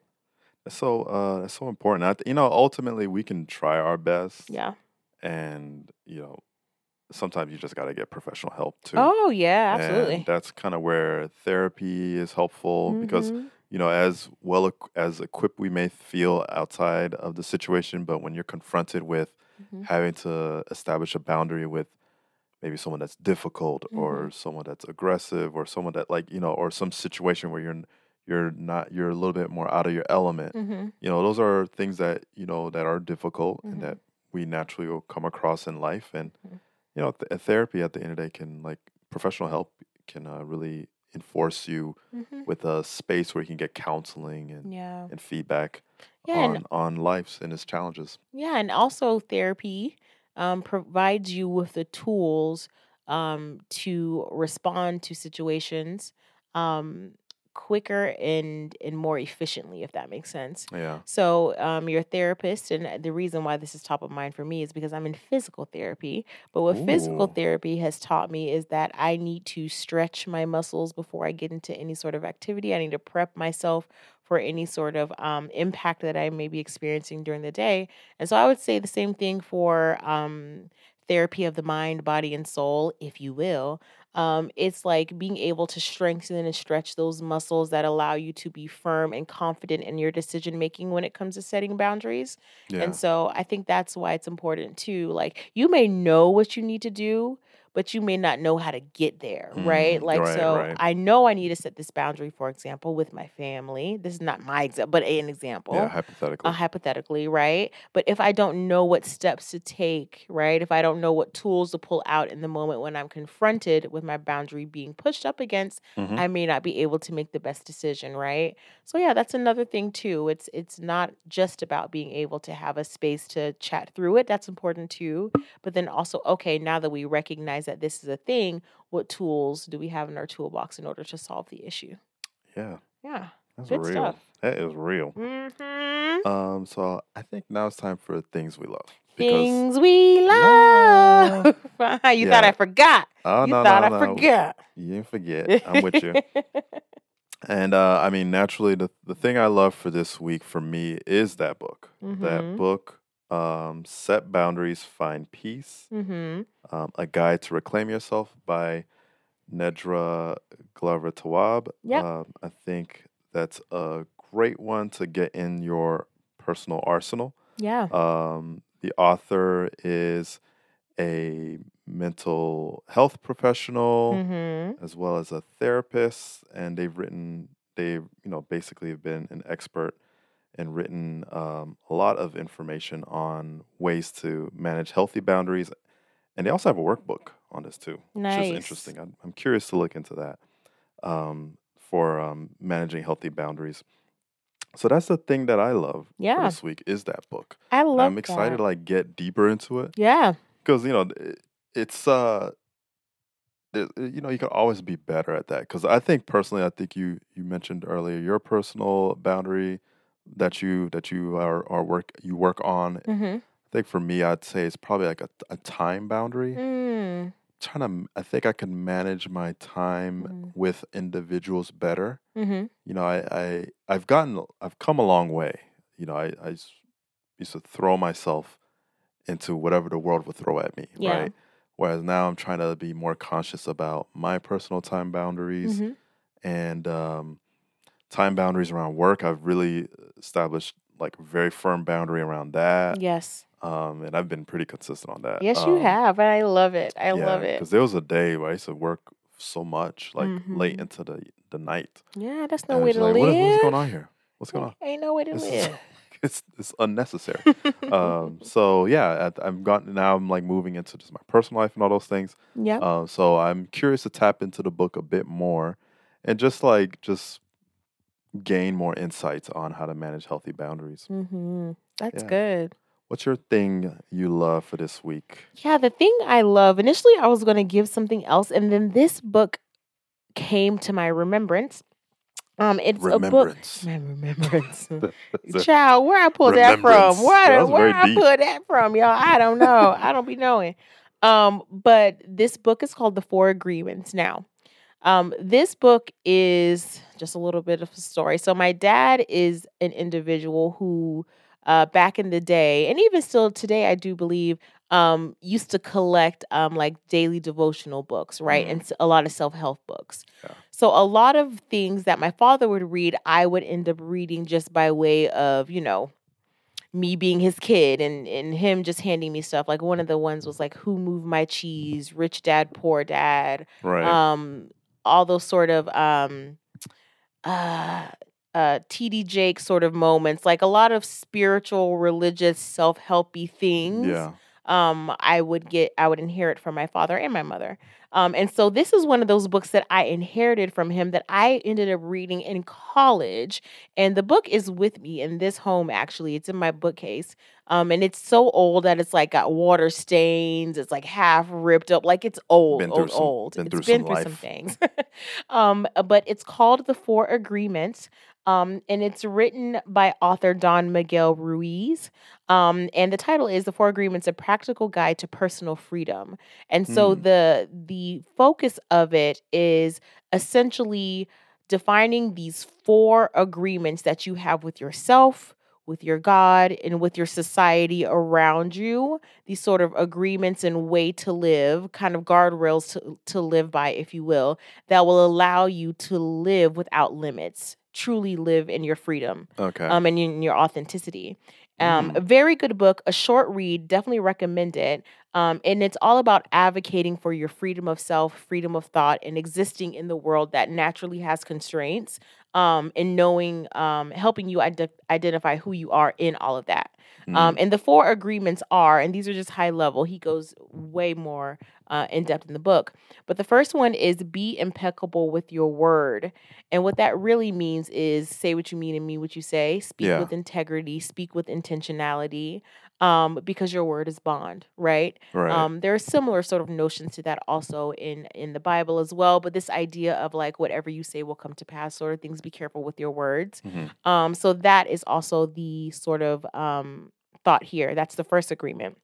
That's so uh, that's so important. I th- you know, ultimately, we can try our best, yeah and you know, sometimes you just got to get professional help too. oh yeah And absolutely that's kind of where therapy is helpful because Mhm. You know, as well as equipped we may feel outside of the situation, but when you're confronted with Mhm. having to establish a boundary with maybe someone that's difficult or someone that's aggressive or someone that like, you know, or some situation where you're you're not you're a little bit more out of your element. Mhm. You know, those are things that, you know, that are difficult Mhm. and that we naturally will come across in life and Mhm. you know, th- therapy at the end of the day can like professional help can uh, really enforce you Mhm. with a space where you can get counseling and, yeah and feedback yeah and on on life's and its challenges. Yeah, and also therapy um, provides you with the tools um, to respond to situations um, quicker and and more efficiently, if that makes sense. Yeah. So, um, your therapist, and the reason why this is top of mind for me is because I'm in physical therapy. But what physical therapy has taught me is that I need to stretch my muscles before I get into any sort of activity. I need to prep myself for any sort of um, impact that I may be experiencing during the day. And so, I would say the same thing for um, therapy of the mind, body, and soul, if you will. Um, it's like being able to strengthen and stretch those muscles that allow you to be firm and confident in your decision making when it comes to setting boundaries. Yeah. And so I think that's why it's important too. Like you may know what you need to do, but you may not know how to get there, right? Mm, Like, right, so right. I know I need to set this boundary, for example, with my family. This is not my example, but an example Yeah, hypothetically. uh, hypothetically, right? But if I don't know what steps to take, right? If I don't know what tools to pull out in the moment when I'm confronted with my boundary being pushed up against, Mhm. I may not be able to make the best decision, right? So yeah, that's another thing too. It's it's not just about being able to have a space to chat through it. That's important too. But then also, okay, now that we recognize that this is a thing, what tools do we have in our toolbox in order to solve the issue? yeah, Yeah. that's Good real. stuff. That is real. Mm-hmm. Um, so I think now it's time for things we love. Things we love. you thought I forgot. oh you no, thought no, I no, forgot. you didn't forget. I'm with you. And uh, I mean, naturally, the the thing I love for this week for me is that book. That Mhm. book, um, "Set Boundaries, Find Peace: mm-hmm. um, A Guide to Reclaim Yourself" by Nedra Glover Tawwab. Yep. Um, I think that's a great one to get in your personal arsenal. Yeah. Um, the author is a mental health professional Mm-hmm. as well as a therapist, and they've written they you know basically have been an expert and written um, a lot of information on ways to manage healthy boundaries, and they also have a workbook on this too, which Nice. is interesting. I'm, I'm curious to look into that um, for um, managing healthy boundaries. So that's the thing that I love Yeah. this week is that book. I And love I'm excited that. to like get deeper into it Yeah. because you know it- it's uh it- it- you know you can always be better at that because i think personally i think you you mentioned earlier your personal boundary that you that you are, are work you work on Mm-hmm. i think for me i'd say it's probably like a, a time boundary Mm. trying to I think i can manage my time Mm. with individuals better Mm-hmm. you know i, I i've gotten i've come a long way you know I, I used to throw myself into whatever the world would throw at me Yeah. right whereas now i'm trying to be more conscious about my personal time boundaries Mm-hmm. and um, time boundaries around work i've really established like a very firm boundary around that Yes. um, and i've been pretty consistent on that Yes, you Um, have. And I love it. I love it. because there was a day where i used to work so much like late Mhm. into the the night Yeah, that's no and way to like, live. what is, what's going on here what's going on Ain't no way to This is- live. it's it's unnecessary. um, so yeah, I, I've gotten now. I'm like moving into just my personal life and all those things. yeah. Uh, so I'm curious to tap into the book a bit more, and just like just gain more insights on how to manage healthy boundaries. Mm-hmm. That's Yeah. good. What's your thing you love for this week? Yeah, the thing I love, initially I was going to give something else, and then this book came to my remembrance. Um, it's a book. Remembrance. My remembrance. Child, where I pulled that from? Where, where I deep. pulled that from, y'all? I don't know. I don't be knowing. Um, but this book is called The Four Agreements. Now, um, this book is just a little bit of a story. So my dad is an individual who, uh, back in the day, and even still today, I do believe, um, used to collect um like daily devotional books, right, Mm. and a lot of self help books. Yeah. So a lot of things that my father would read, I would end up reading just by way of, you know, me being his kid and and him just handing me stuff. Like one of the ones was like Who Moved My Cheese, Rich Dad, Poor Dad, right. um, all those sort of um uh uh TD Jake sort of moments, like a lot of spiritual, religious, self-helpy things yeah. Um I would get I would inherit from my father and my mother. Um and so this is one of those books that I inherited from him that I ended up reading in college and the book is with me in this home actually. It's in my bookcase. Um and it's so old that it's like got water stains, it's like half ripped up like it's old, Been old, some- old. been It's through been some through some things. um but it's called The Four Agreements. Um, and it's written by author Don Miguel Ruiz. Um, and the title is The Four Agreements: A Practical Guide to Personal Freedom. And so Hmm. the the focus of it is essentially defining these four agreements that you have with yourself, with your God, and with your society around you. These sort of agreements and way to live, kind of guardrails to, to live by, if you will, that will allow you to live without limits, truly live in your freedom Okay. um, and in your authenticity. Um, Mm. A very good book, a short read, definitely recommend it. Um, and it's all about advocating for your freedom of self, freedom of thought, and existing in the world that naturally has constraints. Um, and knowing, um, helping you ide- identify who you are in all of that. Um, Mm. and the four agreements are, and these are just high level. He goes way more uh, in depth in the book. But the first one is be impeccable with your word. And what that really means is say what you mean and mean what you say. Speak Yeah. with integrity. Speak with intentionality. Um, because your word is bond, right? Right. Um, there are similar sort of notions to that also in in the Bible as well. But this idea of like whatever you say will come to pass, sort of things. Be careful with your words. Mhm. Um, so that is also the sort of um, thought here. That's the first agreement.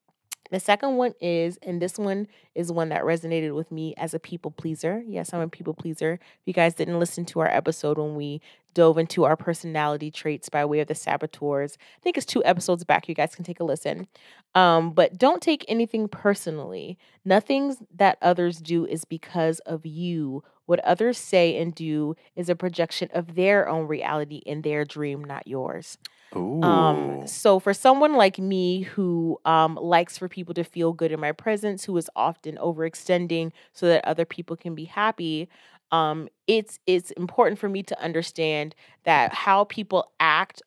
The second one is, and this one is one that resonated with me as a people pleaser. Yes, I'm a people pleaser. If you guys didn't listen to our episode when we dove into our personality traits by way of the saboteurs, I think it's two episodes back. You guys can take a listen. Um, but don't take anything personally. Nothing that others do is because of you. What others say and do is a projection of their own reality and their dream, not yours. Ooh. Um, so for someone like me who um, likes for people to feel good in my presence, who is often overextending so that other people can be happy, um, it's it's important for me to understand that how people act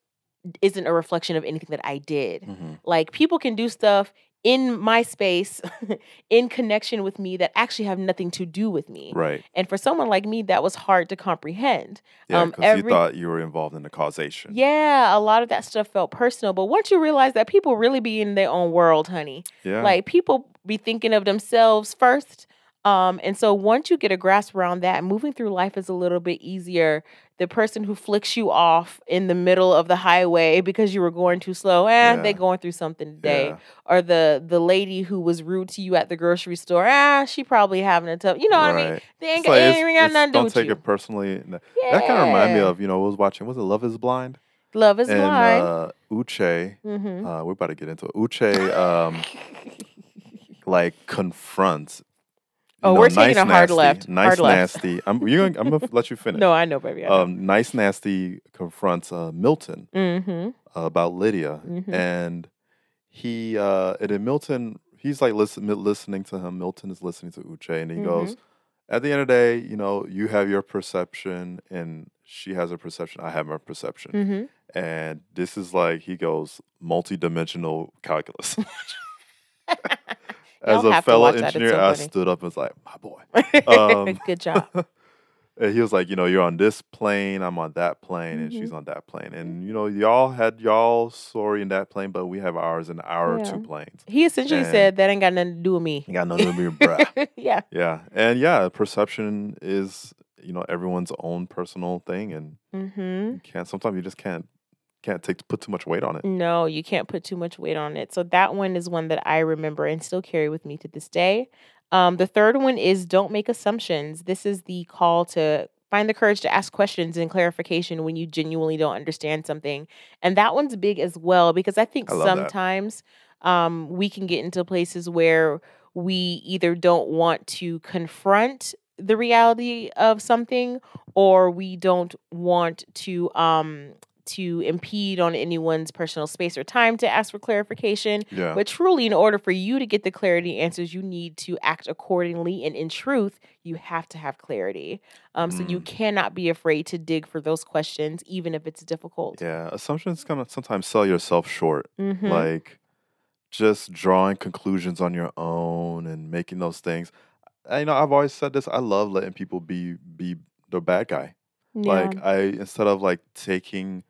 isn't a reflection of anything that I did. Mhm. Like people can do stuff in my space in connection with me that actually have nothing to do with me. Right. And for someone like me, that was hard to comprehend. Yeah, Um, because every- you thought you were involved in the causation. Yeah, a lot of that stuff felt personal. But once you realize that people really be in their own world, honey, Yeah. like people be thinking of themselves first. Um, and so once you get a grasp around that, moving through life is a little bit easier. The person who flicks you off in the middle of the highway because you were going too slow, eh, Yeah. they going through something today. yeah. Or the the lady who was rude to you at the grocery store, ah, she probably having a tough. You know what I mean? They ain't, It's like, ain't got nothing to do don't take it personally. That kind of remind me of, you know, I was watching, was it Love is Blind? Love is and blind. uh, Uche, mm-hmm. uh, we're about to get into it. Uche, um, like confronts. Oh, know, we're taking a hard nasty, left. Nice Hard left. nasty. I'm you gonna, I'm gonna let you finish. no, I know, baby. I know. um, nice nasty confronts uh, Milton mm-hmm. uh, about Lydia, Mhm. and he uh, and then Milton he's like listen, listening to him. Milton is listening to Uche, and he Mhm. goes, "At the end of the day, you know, you have your perception, and she has a perception. I have my perception." Mm-hmm. and this is like he goes multi-dimensional calculus. As Y'all a fellow watch that, it's engineer, I stood up and was like, "My boy." Um, Good job. and he was like, "You know, you're on this plane, I'm on that plane, and Mm-hmm. she's on that plane, and you know, y'all had y'all story in that plane, but we have ours in our Yeah. two planes. He essentially And- said that ain't got nothing to do with me. You got nothing to do with me, bruh." yeah. Yeah, and yeah, perception is you know everyone's own personal thing, and Mm-hmm. you can't. Sometimes you just can't can't take put too much weight on it. No, you can't put too much weight on it. So that one is one that I remember and still carry with me to this day. Um, the third one is don't make assumptions. This is the call to find the courage to ask questions and clarification when you genuinely don't understand something. And that one's big as well because I think I sometimes um, we can get into places where we either don't want to confront the reality of something or we don't want to um to impede on anyone's personal space or time to ask for clarification Yeah, but truly in order for you to get the clarity answers you need to act accordingly and in truth you have to have clarity um so you Mm. cannot be afraid to dig for those questions even if it's difficult yeah. Assumptions kind of sometimes sell yourself short. Mhm. like just drawing conclusions on your own and making those things. I, you know, I've always said this. I love letting people be be the bad guy. yeah. Like I instead of like taking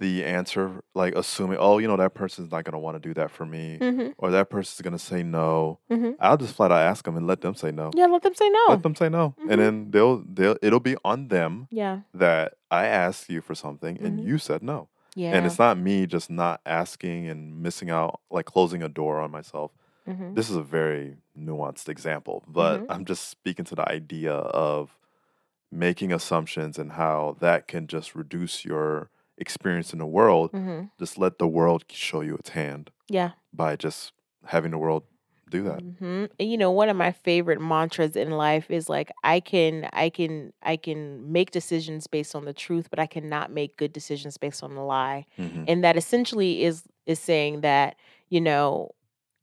the answer, like assuming, oh, you know, that person's not gonna want to do that for me, Mhm. or that person's gonna say no. Mhm. I'll just flat out ask them and let them say no. yeah let them say no Let them say no, Mhm. and then they'll they'll it'll be on them yeah that I asked you for something and Mhm. you said no. yeah And it's not me just not asking and missing out, like closing a door on myself. Mhm. This is a very nuanced example, but Mhm. I'm just speaking to the idea of making assumptions and how that can just reduce your experience in the world. Mhm. Just let the world show you its hand yeah by just having the world do that. hmm And you know, one of my favorite mantras in life is like I can I can I can make decisions based on the truth, but I cannot make good decisions based on the lie. Mhm. And that essentially is is saying that, you know,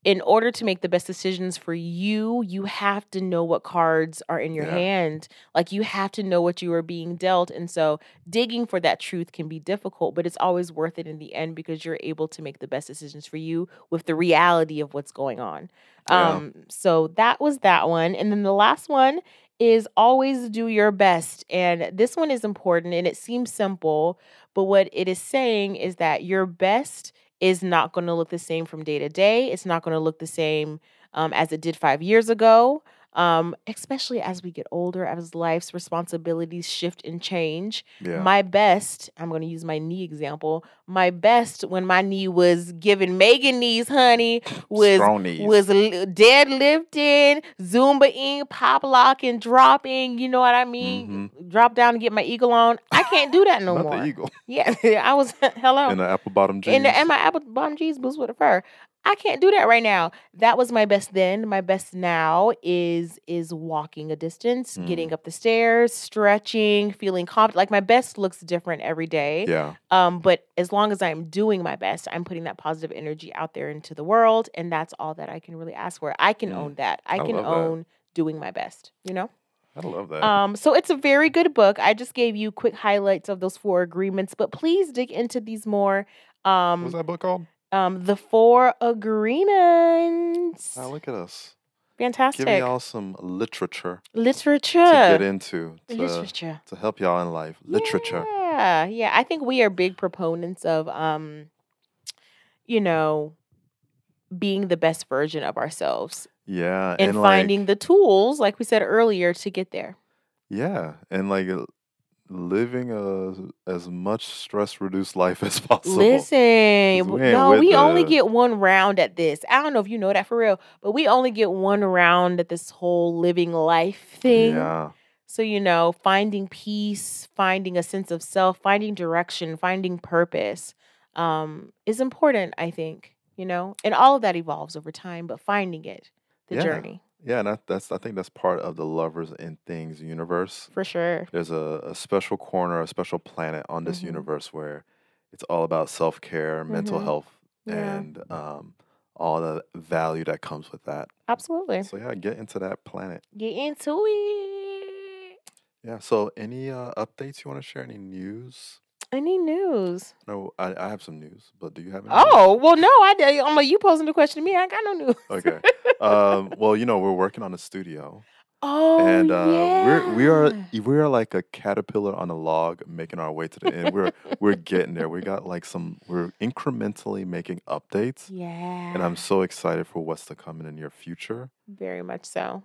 in order to make the best decisions for you, you have to know what cards are in your Yeah. hand. Like you have to know what you are being dealt. And so digging for that truth can be difficult, but it's always worth it in the end because you're able to make the best decisions for you with the reality of what's going on. Yeah. Um, so that was that one. And then the last one is always do your best. And this one is important and it seems simple, but what it is saying is that your best is not going to look the same from day to day. It's not going to look the same um, as it did five years ago, um, especially as we get older, as life's responsibilities shift and change. Yeah. My best, I'm going to use my knee example. My best when my knee was giving Megan knees, honey, was knees. was deadlifting, zumbaing, pop locking, dropping. You know what I mean? Drop down and get my eagle on. I can't do that no Mm-hmm. More. the eagle. Yeah, I was hello in the apple bottom jeans. in the and my apple bottom jeans boots with a fur. I can't do that right now. That was my best then. My best now is is walking a distance, Mm. getting up the stairs, stretching, feeling confident. Like my best looks different every day. yeah. Um, but as long as I'm doing my best, I'm putting that positive energy out there into the world, and that's all that I can really ask for. I can Mm. own that. I, I can love that. own doing my best. You know. I love that. Um, so it's a very good book. I just gave you quick highlights of those four agreements, but please dig into these more. Um, What's that book called? Um, the four agreements. Ah, look at us. Fantastic Giving y'all some literature literature. to get into to, literature. to help y'all in life. Literature. Yeah, yeah. I think we are big proponents of, um, you know, being the best version of ourselves Yeah. and, like- finding the tools, like we said earlier, to get there. Yeah, and like living a as much stress reduced life as possible. Listen, 'Cause w- we no, we only get one round at this. I don't know if you know that for real, but we only get one round at this whole living life thing. Yeah, So, you know, finding peace, finding a sense of self, finding direction, finding purpose um, is important, I think, you know, and all of that evolves over time, but finding it, the Yeah. journey, yeah, and that, that's I think that's part of the lovers in things universe. for sure. There's a, a special corner, a special planet on this Mhm. universe where it's all about self care, mental Mhm. health, Yeah. and um, all the value that comes with that. Absolutely. So yeah, get into that planet. Get into it. Yeah. So any uh, updates you want to share? Any news? Any news? No, I, I have some news, but do you have any? Oh, well, no, I did. I'm like, you posing the question to me. I ain't got no news. Okay. um, well, you know, we're working on a studio, Oh, and uh, we're we are we are like a caterpillar on a log, making our way to the end. We're we're getting there. We got like some. We're incrementally making updates, Yeah. and I'm so excited for what's to come in the near future. very much so.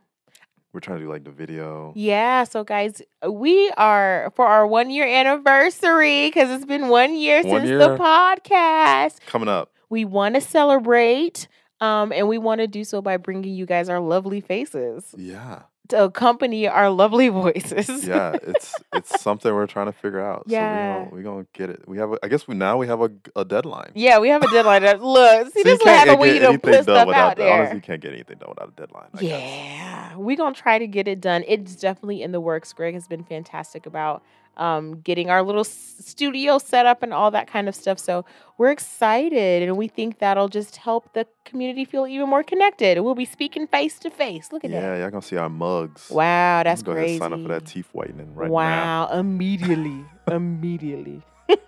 We're trying to do like the video. Yeah, so guys, we are for our one year anniversary because it's been one year One since year. the podcast. Coming up. We want to celebrate, um, and we want to do so by bringing you guys our lovely faces Yeah. To accompany our lovely voices. Yeah. It's it's something we're trying to figure out. Yeah. So we're gonna get it. We have. A, I guess we now we have a, a deadline. yeah, we have a deadline. That, uh, look, see, So this is what can't happens when get you don't anything put stuff out the- there. Honestly, you can't get anything done without a deadline. I guess. Yeah, we're gonna try to get it done. It's definitely in the works. Greg has been fantastic about um, getting our little studio set up and all that kind of stuff. So we're excited, and we think that'll just help the community feel even more connected. We'll be speaking face to face. Look at Yeah, that! Yeah, y'all gonna see our mugs. Wow, that's go ahead and sign up for that teeth whitening right now. wow, immediately, immediately.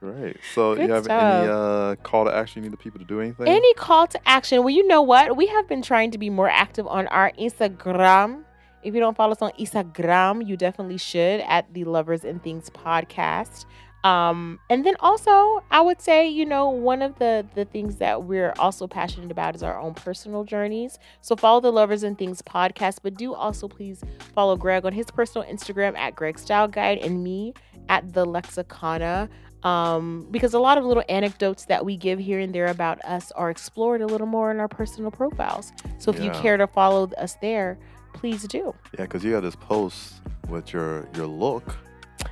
Great. So Good you have stuff. any uh, call to action? You need the people to do anything? Any call to action? Well, you know what? We have been trying to be more active on our Instagram. If you don't follow us on Instagram, you definitely should at the Lovers and Things podcast. Um, and then also, I would say, you know, one of the the things that we're also passionate about is our own personal journeys. So follow the Lovers and Things podcast, but do also please follow Greg on his personal Instagram at Greg Style Guide and me at the Lexicana um, because a lot of little anecdotes that we give here and there about us are explored a little more in our personal profiles. So if you care to follow us there, please do. Yeah, because you got this post with your your look.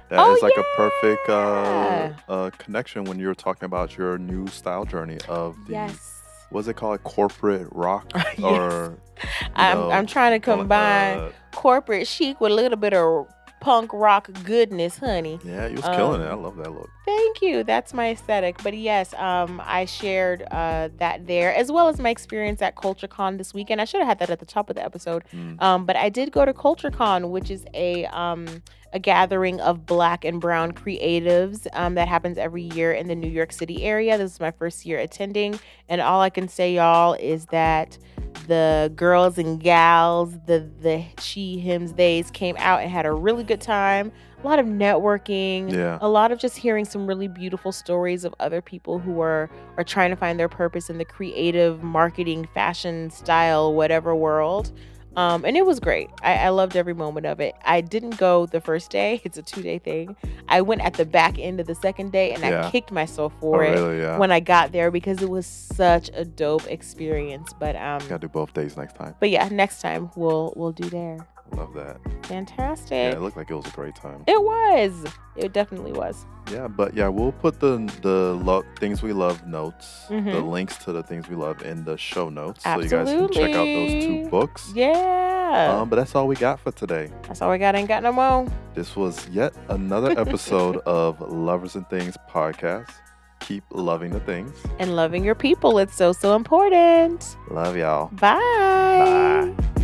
That Oh, is like a perfect uh, uh, connection when you're talking about your new style journey of the Yes. what's it called corporate rock Yes. or I'm, know, I'm trying to combine uh, corporate chic with a little bit of punk rock goodness, honey. Yeah, you was killing it. I Um, love that look. Thank you. That's my aesthetic. But yes, um, I shared uh, that there as well as my experience at CultureCon this weekend. I should have had that at the top of the episode. Mm. Um, but I did go to CultureCon, which is a um, a gathering of Black and Brown creatives um, that happens every year in the New York City area. This is my first year attending, and all I can say, y'all, is that the girls and gals, the the she, hims, theys came out and had a really good time. A lot of networking, Yeah. a lot of just hearing some really beautiful stories of other people who are are trying to find their purpose in the creative marketing, fashion, style, whatever world. Um, and it was great. I, I loved every moment of it. I didn't go the first day; it's a two day thing. I went at the back end of the second day, and Yeah. I kicked myself Oh, for it really? Yeah. when I got there because it was such a dope experience. But um, Gotta do both days next time. but yeah, next time we'll we'll do there. Love that. Yeah, Fantastic. it looked like it was a great time. it was. It definitely was. Yeah, but yeah, we'll put the the lo- things we love notes, the Mhm. links to the things we love in the show notes, so you guys can check out those two books. Yeah. Um, but that's all we got for today. That's all we got. Ain't got no more. This was yet another episode of Lovers and Things podcast. Keep loving the things. And loving your people. It's so, so important. Love y'all. Bye. Bye.